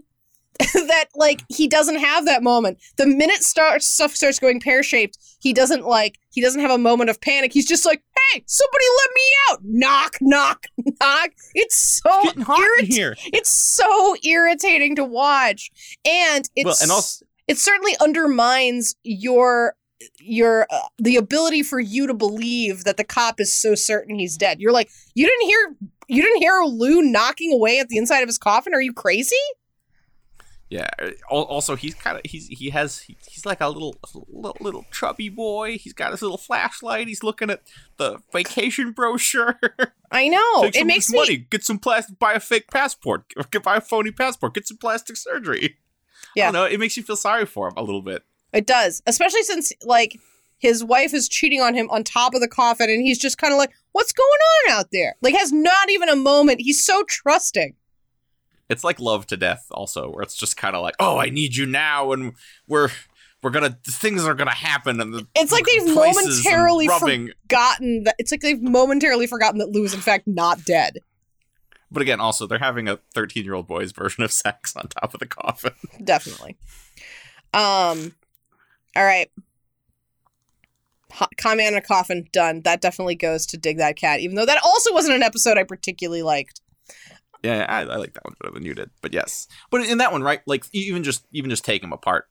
that like he doesn't have that moment. The minute starts stuff starts going pear shaped, he doesn't like he doesn't have a moment of panic. He's just like, "Hey, somebody let me out!" Knock, knock, knock. It's so in irrit- here. It's so irritating to watch, and it's Well, and also it certainly undermines your your uh, the ability for you to believe that the cop is so certain he's dead. You're like, you didn't hear you didn't hear Lou knocking away at the inside of his coffin? Are you crazy? Yeah. Also, he's kind of he's he has he's like a little, little little chubby boy. He's got his little flashlight. He's looking at the vacation brochure. I know. It makes me money. Get some plastic. Buy a fake passport. Get buy a phony passport. Get some plastic surgery. Yeah. I know. It makes you feel sorry for him a little bit. It does, especially since like his wife is cheating on him on top of the coffin, and he's just kind of like, "What's going on out there?" Like, has not even a moment. He's so trusting. It's like love to death, also, where it's just kind of like, oh, I need you now, and we're we're gonna things are gonna happen, and the It's like they've momentarily forgotten that. It's like they've momentarily forgotten that Lou is in fact not dead. But again, also they're having a 13 year old boy's version of sex on top of the coffin. Definitely. Um. All right. Comment in a coffin done. That definitely goes to dig that cat. Even though that also wasn't an episode I particularly liked. Yeah, I, I like that one better than you did. But yes, but in that one, right? Like even just even just take him apart.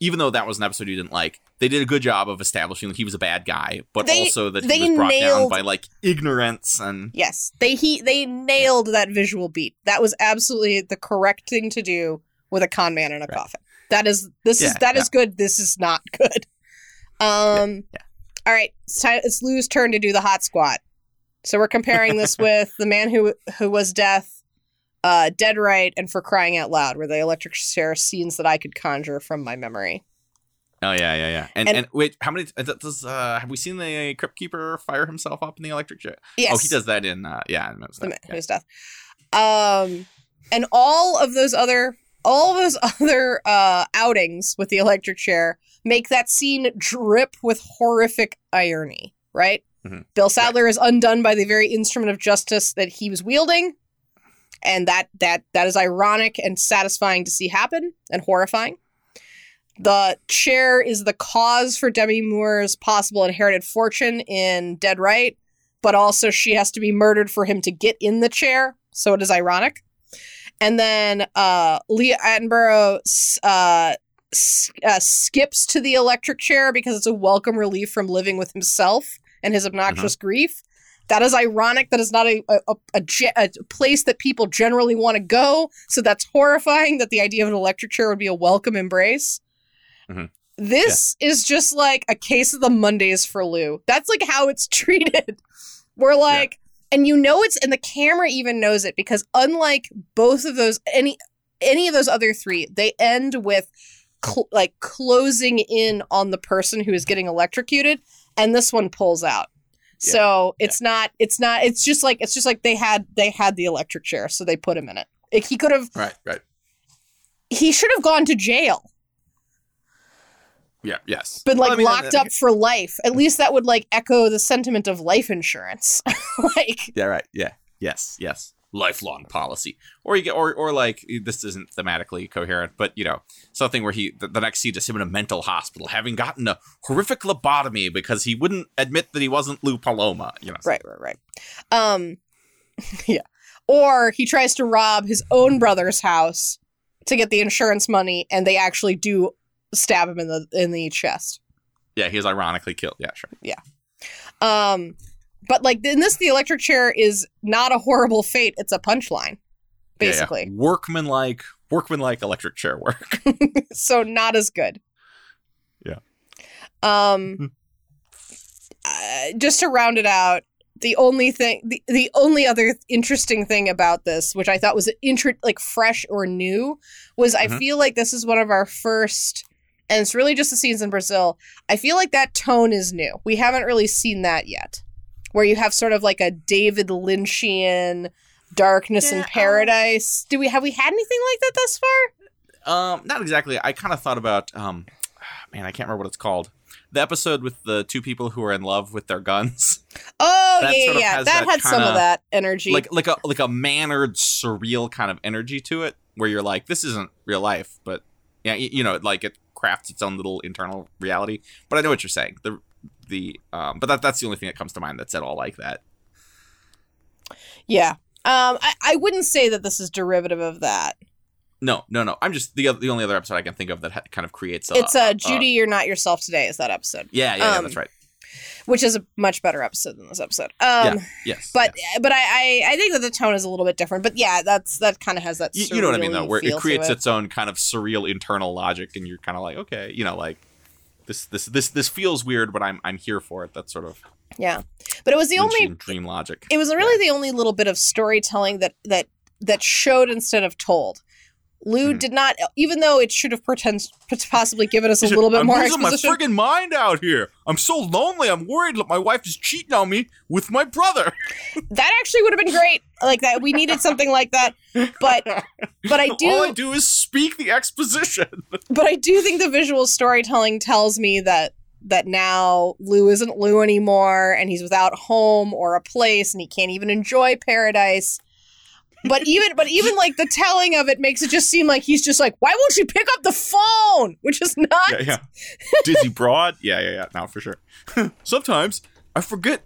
Even though that was an episode you didn't like, they did a good job of establishing that he was a bad guy, but They- also that he was brought down by like ignorance and Yes, they he they nailed that visual beat. That was absolutely the correct thing to do with a con man in a Right. coffin. That is this is Yeah, that is good. This is not good. Um. yeah. All right, it's, time, it's Lou's turn to do the hot squat. So we're comparing this with the man who who was death, uh, dead right, and for crying out loud, were the electric chair scenes that I could conjure from my memory. oh yeah, yeah, yeah. And And- and, wait, how many uh, does uh have we seen the crypt keeper fire himself up in the electric chair? Yes, Oh, he does that in uh yeah, I noticed the that. man who was death. Um, and all of those other all of those other uh outings with the electric chair make that scene drip with horrific irony, right? Mhm. Bill Sadler is undone by the very instrument of justice that he was wielding, and that that that is ironic and satisfying to see happen and horrifying. The chair is the cause for Demi Moore's possible inherited fortune in Dead Right, but also she has to be murdered for him to get in the chair, so it is ironic. And then uh, Leah Attenborough uh, s- uh, skips to the electric chair because it's a welcome relief from living with himself and his obnoxious grief. That is ironic. That is not a a, a, a, place that people generally want to go. So that's horrifying that the idea of an electric chair would be a welcome embrace. Mhm. This is just like a case of the Mondays for Lou. That's like how it's treated. We're like, and you know it's, and the camera even knows it because unlike both of those, any any of those other three, they end with cl- like closing in on the person who is getting electrocuted, and this one pulls out. Yeah. So it's not, it's not, it's just like it's just like they had they had the electric chair, so they put him in it. Like, he could have Right, right. he should have gone to jail, Yeah. Yes. been Well, like I mean, locked uh, up for life. At least that would like echo the sentiment of life insurance. like, Yeah. Right. Yeah. Yes. Yes. Lifelong policy, or you get, or or like this isn't thematically coherent, but you know something where he the, the next scene is him in a mental hospital, having gotten a horrific lobotomy because he wouldn't admit that he wasn't Lou Paloma. You know. right, right, right. Um, yeah. Or he tries to rob his own brother's house to get the insurance money, and they actually do stab him in the in the chest. Yeah. He is ironically killed. Yeah. Sure. Yeah. Um, but like in this, the electric chair is not a horrible fate; it's a punchline, Yeah, yeah. basically. workman like workman like electric chair work. so not as good. Yeah. Um, uh, just to round it out, the only thing, the, the only other interesting thing about this, which I thought was intro, like fresh or new, was I Mhm. feel like this is one of our first, and it's really just the scenes in Brazil. I feel like that tone is new. We haven't really seen that yet, where you have sort of like a David Lynchian darkness Yeah, in um, paradise. Do we have we had anything like that thus far? Um, not exactly. I kind of thought about um, man, I can't remember what it's called. The episode with the two people who are in love with their guns, Oh That yeah, sort of yeah, yeah. That, that had some kinda- of that energy. like like a like a mannered, surreal kind of energy to it, where you're like, this isn't real life, but yeah, y- you know, like it crafts its own little internal reality. But I know what you're saying. The the um, but that that's the only thing that comes to mind that's at all like that. yeah. Um, I, I wouldn't say that this is derivative of that. No, no, no. I'm just the the only other episode I can think of that ha- kind of creates. A, it's uh, a- Judy, you're not yourself today. Is that episode, yeah, yeah, yeah, um, that's right. which is a much better episode than this episode. Um, Yes, but yes. but I, I I think that the tone is a little bit different. But yeah, that's that kind of has that. you, you know what I mean though, where it creates it. its own kind of surreal internal logic, and you're kind of like, okay, you know, like this this this this feels weird, but I'm I'm here for it. That sort of yeah. But it was the only dream logic. it was really the only little bit of storytelling that that that showed instead of told. Lou Mhm. did not, even though it should have pretend, possibly given us a little bit I'm more losing exposition. my friggin' mind out here. I'm so lonely. I'm worried that my wife is cheating on me with my brother. that actually would have been great. Like that, we needed something like that. But but I do, All I do is speak the exposition. but I do think the visual storytelling tells me that that now Lou isn't Lou anymore, and he's without home or a place, and he can't even enjoy paradise. But even but even like the telling of it makes it just seem like he's just like, why won't you pick up the phone? Which is not. yeah, yeah. Dizzy Broad. Yeah, yeah, yeah. Now for sure. Sometimes I forget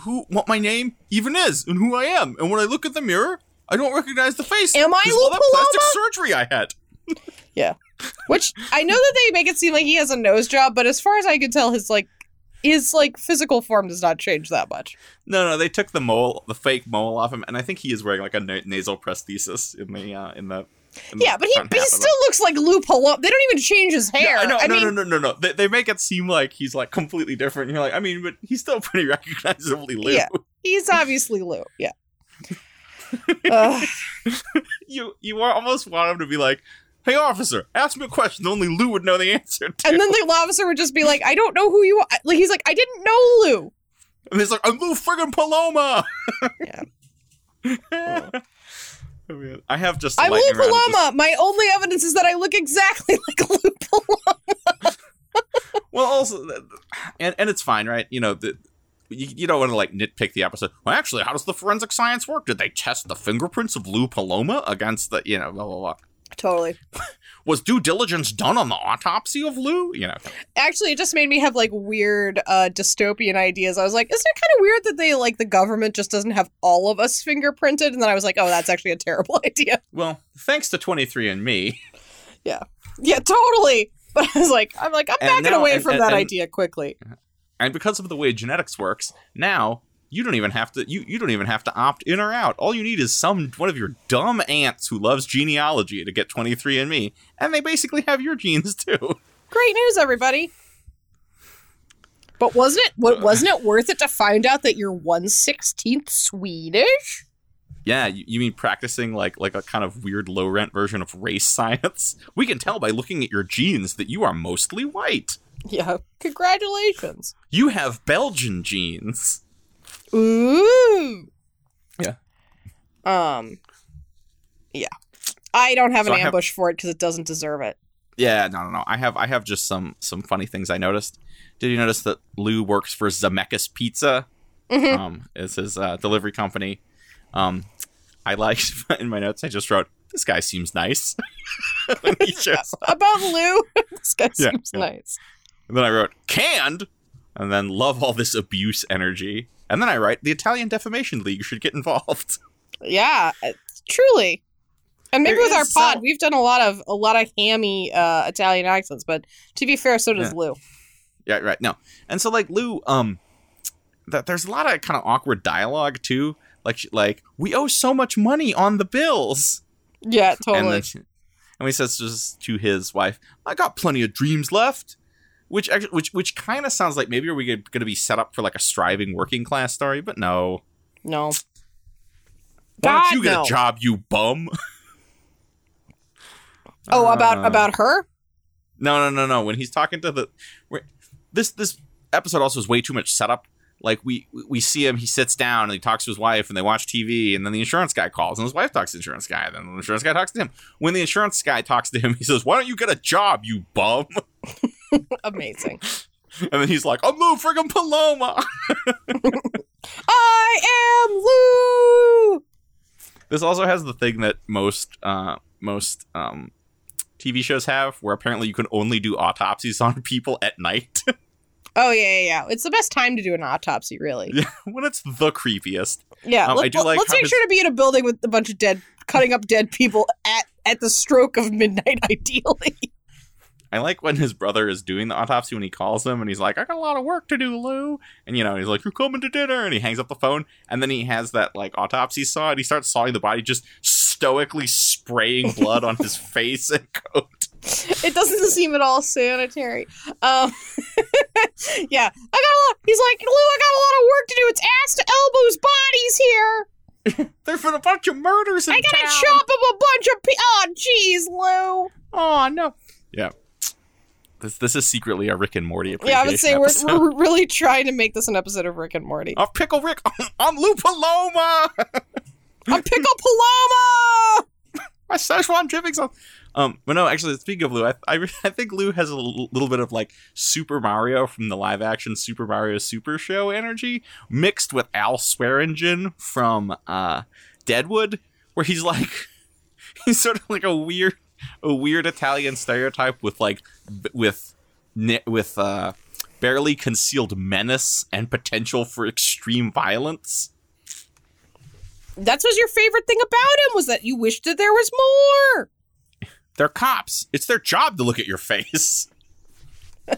who what my name even is and who I am, and when I look at the mirror, I don't recognize the face. Am I all that plastic surgery I had? Yeah. Which I know that they make it seem like he has a nose job, but as far as I can tell, his like his like physical form does not change that much. No, no, they took the mole, the fake mole off him, and I think he is wearing like a na- nasal prosthesis in the uh, in the. Yeah, but he, he still looks like Lou Paloma. They don't even change his hair. I know, I no, mean, no, no, no, no. They, they make it seem like he's like completely different. And you're like, I mean, but he's still pretty recognizably Lou. Yeah. he's obviously Lou. Yeah. You you almost want him to be like, "Hey, officer, ask me a question only Lou would know the answer to." and then the officer would just be like, "I don't know who you are." Like he's like, "I didn't know Lou." And he's like, I'm Lou friggin' Paloma. Yeah. Oh, man. I have just. I'm Lou of just- Paloma. My only evidence is that I look exactly like Lou Paloma. Well, also, and and it's fine, right? You know, the, you, you don't want to like nitpick the episode. Well, actually, how does the forensic science work? Did they test the fingerprints of Lou Paloma against the, you know, blah blah blah? Totally. Was due diligence done on the autopsy of Lou? You know, Actually, it just made me have like weird uh, dystopian ideas. I was like, isn't it kind of weird that they like the government just doesn't have all of us fingerprinted? And then I was like, oh, that's actually a terrible idea. well, thanks to 23andMe, Yeah, Yeah, totally. But I was like, I'm like, I'm And backing now- away and- from and- that idea quickly. and because of the way genetics works, now you don't even have to you, you don't even have to opt in or out. All you need is some one of your dumb aunts who loves genealogy to get 23andMe, and they basically have your genes too. Great news, everybody. But wasn't it? What uh, wasn't it worth it to find out that you're one sixteenth Swedish? Yeah, you, you mean practicing like like a kind of weird low rent version of race science? We can tell by looking at your genes that you are mostly white. Yeah. Congratulations. You have Belgian genes. Ooh. Yeah. Um. Yeah. I don't have So an I have- ambush for it because it doesn't deserve it. Yeah, no, no, no. I have I have just some some funny things I noticed. Did you notice that Lou works for Zemeckis Pizza? Mhm. Um, it's his uh, delivery company. Um, I liked in my notes. I just wrote, "This guy seems nice." when he shows up. About Lou, this guy Yeah, seems yeah. nice. And then I wrote canned, and then love all this abuse energy. And then I write the Italian Defamation League should get involved. Yeah, uh, truly. And maybe There with our pod, some- we've done a lot of a lot of hammy uh, Italian accents, but to be fair, so does Yeah. Lou. Yeah, right. No, and so like Lou, um, that there's a lot of kind of awkward dialogue too. Like, she- like we owe so much money on the bills, Yeah, and totally. then she, and he says just to his wife, "I got plenty of dreams left." Which, actually, which, which kind of sounds like maybe are we going to be set up for like a striving working class story? But no. no. Why don't you get no. a job, you bum? Oh, about Uh, about her? No, no, no, no. When he's talking to the this this episode also is way too much setup. Like we we see him, he sits down and he talks to his wife, and they watch TV, and then the insurance guy calls, and his wife talks to the insurance guy, and then the insurance guy talks to him. When the insurance guy talks to him, he says, "Why don't you get a job, you bum?" Amazing. And then he's like, "I'm Lou friggin' Paloma." I am Lou. this also has the thing that most uh most um TV shows have, where apparently you can only do autopsies on people at night Oh yeah, yeah, yeah. It's the best time to do an autopsy, really. Yeah, when it's the creepiest. Yeah, Um, let, I do like Let's make his- sure to be in a building with a bunch of dead, cutting up dead people at at the stroke of midnight, ideally. I like when his brother is doing the autopsy when he calls him and he's like, I got a lot of work to do, Lou. And you know, he's like, You're coming to dinner and he hangs up the phone and then he has that like autopsy saw and he starts sawing the body, just stoically spraying blood on his face and coat. It doesn't seem at all sanitary. Um, yeah, I got a lot. He's like, Lou, I got a lot of work to do. It's ass to elbows bodies here. There's been a bunch of murders in I gotta town. chop up a bunch of. Pe- oh, jeez, Lou. Oh no. Yeah. This this is secretly a Rick and Morty Yeah, I would say we're, episode. we're really trying to make this an episode of Rick and Morty. Oh, Pickle Rick, I'm Lou Paloma. I'm Pickle Paloma. my Szechuan dripping sauce. Um, but no, actually, speaking of Lou, I, I, I think Lou has a l- little bit of like Super Mario from the live action Super Mario Super Show energy mixed with Al Swearingen from uh, Deadwood, where he's like, he's sort of like a weird, a weird Italian stereotype with like, b- with, ni- with, uh, barely concealed menace and potential for extreme violence. That's was your favorite thing about him was that you wished that there was more. They're cops. It's their job to look at your face.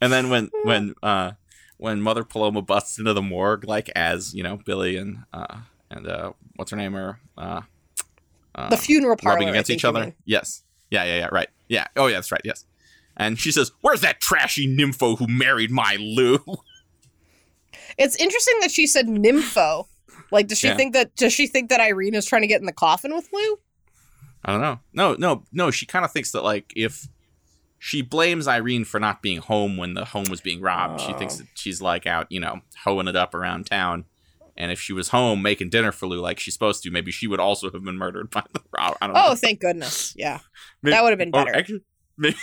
and then when when uh when Mother Paloma busts into the morgue, like as you know Billy and uh and uh what's her name are uh The funeral parlor. rubbing against each other. Yes. Yeah. Yeah. Yeah. Right. Yeah. Oh yeah. That's right. Yes. And she says, "Where's that trashy nympho who married my Lou?" It's interesting that she said nympho. Like, does she Yeah. think that? Does she think that Irene is trying to get in the coffin with Lou? I don't know. No, no, no. She kind of thinks that like if she blames Irene for not being home when the home was being robbed, she thinks Oh. that she's like out, you know, hoeing it up around town. And if she was home making dinner for Lou like she's supposed to, maybe she would also have been murdered by the rob. I don't Oh, know. thank goodness. Yeah, Maybe- that would have oh, been better. actually, maybe,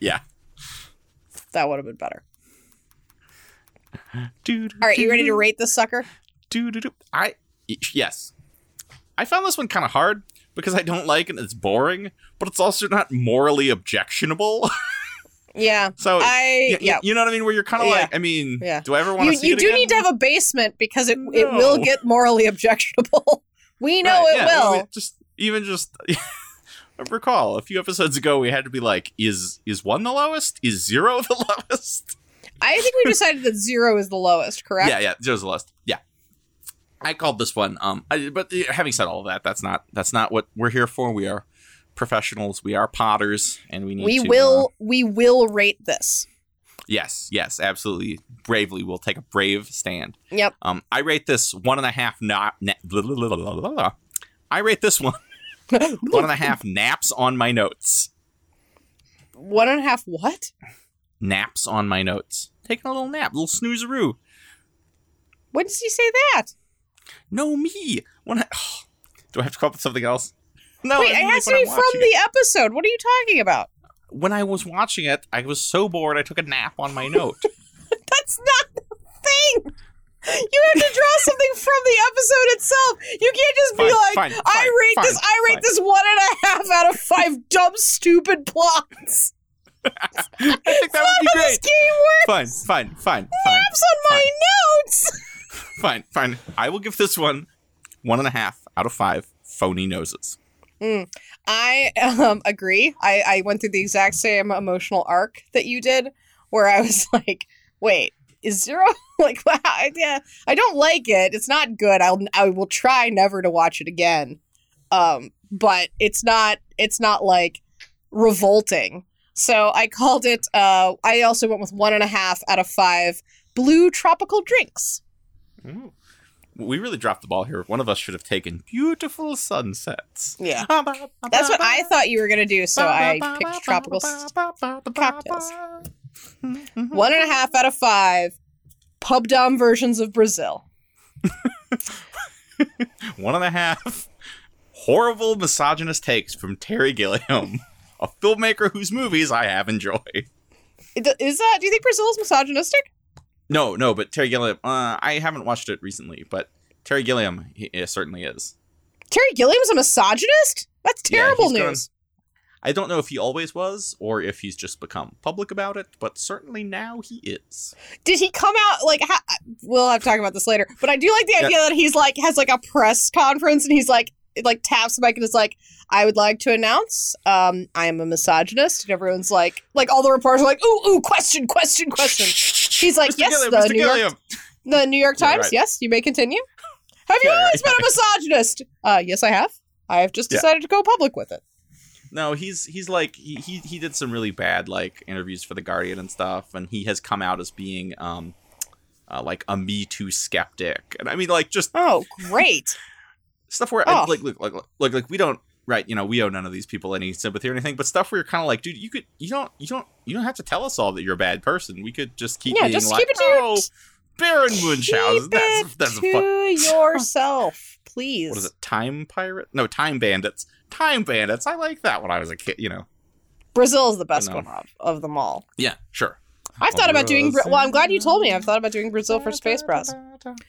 yeah. that would have been better. Dude. All right, you ready to rate this sucker? Dude, I yes. I found this one kind of hard because I don't like it. It's boring, but it's also not morally objectionable. Yeah, so I y- yeah. you know what I mean? Where you're kind of Yeah. like, I mean, Yeah. do I ever want to see you do again? need to have a basement because it it will get morally objectionable. We know Right, it yeah, will. I mean, just even just I recall a few episodes ago we had to be like, is is one the lowest? Is zero the lowest? I think we decided that zero is the lowest. Correct? Yeah, yeah, zero's the lowest. Yeah. I called this one. Um, I, but uh, having said all of that, that's not that's not what we're here for. We are professionals. We are potters, and we need. we to, will uh, we will rate this. yes, yes, absolutely. Bravely, we'll take a brave stand. Yep. Um, I rate this one and a half. Not. Na-. I rate this one one and a half naps on my notes. One and a half what? Naps on my notes. Taking a little nap, little snoozeroo. When does he say that? No, me. When I, oh, Do I have to come up with something else? No. Wait, I it has like, to be from watching it. the episode. What are you talking about? When I was watching it, I was so bored I took a nap on my note. That's not the thing. You have to draw something from the episode itself. You can't just be like, fine, I fine, rate this. I rate fine. this one and a half out of five dumb, stupid plots. I think that would be great. game Fine, fine, fine, fine, Maps on my notes. fine, fine. I will give this one one and a half out of five phony noses. I um, agree. I, I went through the exact same emotional arc that you did, where I was like, "Wait, is zero like? Wow, yeah, I don't like it. It's not good. I'll I will try never to watch it again. Um, but it's not. It's not like revolting. So I called it. Uh, I also went with one and a half out of five blue tropical drinks. Ooh. We really dropped the ball here. One of us should have taken beautiful sunsets. Yeah, that's what I thought you were gonna do. So I picked tropical cocktails. One and a half out of five pub dom versions of Brazil. One and a half horrible misogynist takes from Terry Gilliam, a filmmaker whose movies I have enjoyed. Is that? Do you think Brazil is misogynistic? No, no, but Terry Gilliam. Uh, I haven't watched it recently, but Terry Gilliam he, he certainly is. Terry Gilliam's a misogynist? That's terrible gone- news. I don't know if he always was or if he's just become public about it, but certainly now he is. Did he come out like? Ha- we'll have to talk about this later. But I do like the Yeah. idea that he's like has like a press conference and he's like like taps the mic and is like, "I would like to announce, um, I am a misogynist." And everyone's like, like all the reporters are like, "Ooh, ooh, question, question, question." He's like, Mr. "Yes, Gilliam, the Mr. New York The New York Times. right. Yes, you may continue. Have you Yeah, always right, been a misogynist? Uh, yes, I have. I have just Yeah. decided to go public with it. No, he's he's like he, he he did some really bad like interviews for the Guardian and stuff, and he has come out as being um uh, like a Me Too skeptic, and I mean like just Oh, great. stuff where Oh. like look like like like we don't right you know we owe none of these people any sympathy or anything, but stuff where you're kind of like dude you could you don't you don't you don't have to tell us all that you're a bad person. We could just keep yeah, being just like keep it to oh Baron Munchausen. keep That's it a to fun. yourself, please. What is it? Time pirate? No, time bandits. Time bandits. I like that when I was a kid. You know. Brazil is the best one of, of them all. Yeah, sure. I've thought about doing. Well, I'm glad you told me. I've thought about doing Brazil for Space Bros.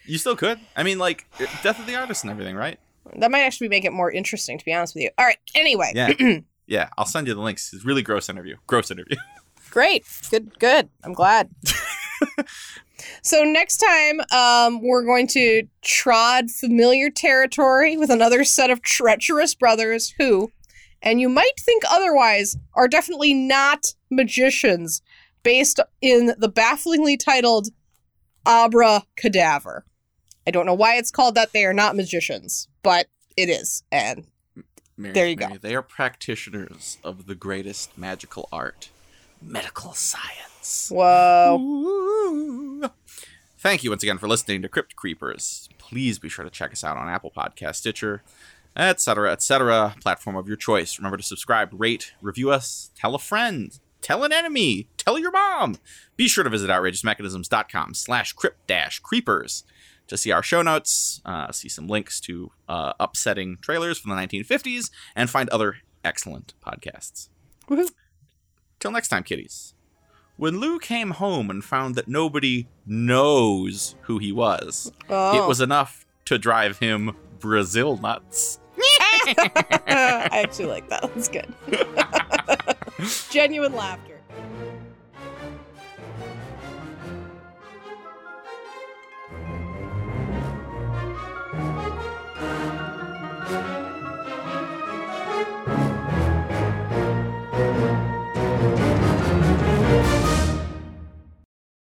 You still could. I mean, like Death of the Artist and everything, right? That might actually make it more interesting, to be honest with you. All right. Anyway, Yeah. yeah, I'll send you the links. It's a really gross interview. Gross interview. great, good, good. I'm glad. so next time, um, we're going to trod familiar territory with another set of treacherous brothers who, and you might think otherwise, are definitely not magicians, based in the bafflingly titled Abra Cadaver. I don't know why it's called that. They are not magicians, but it is, and Mary, There you go. They are practitioners of the greatest magical art, medical science. whoa. Ooh. Thank you once again for listening to Crypt Creepers. Please be sure to check us out on Apple Podcast, Stitcher, etc., etc., platform of your choice. Remember to subscribe, rate, review us, tell a friend, tell an enemy, tell your mom. Be sure to visit outrageousmechanisms.com slash crypt dash creepers to see our show notes, uh, see some links to uh, upsetting trailers from the 1950s, and find other excellent podcasts. Woohoo. Till next time, kiddies. When Lou came home and found that nobody knows who he was, Oh. it was enough to drive him Brazil nuts. I actually like that. That's good. Genuine laughter.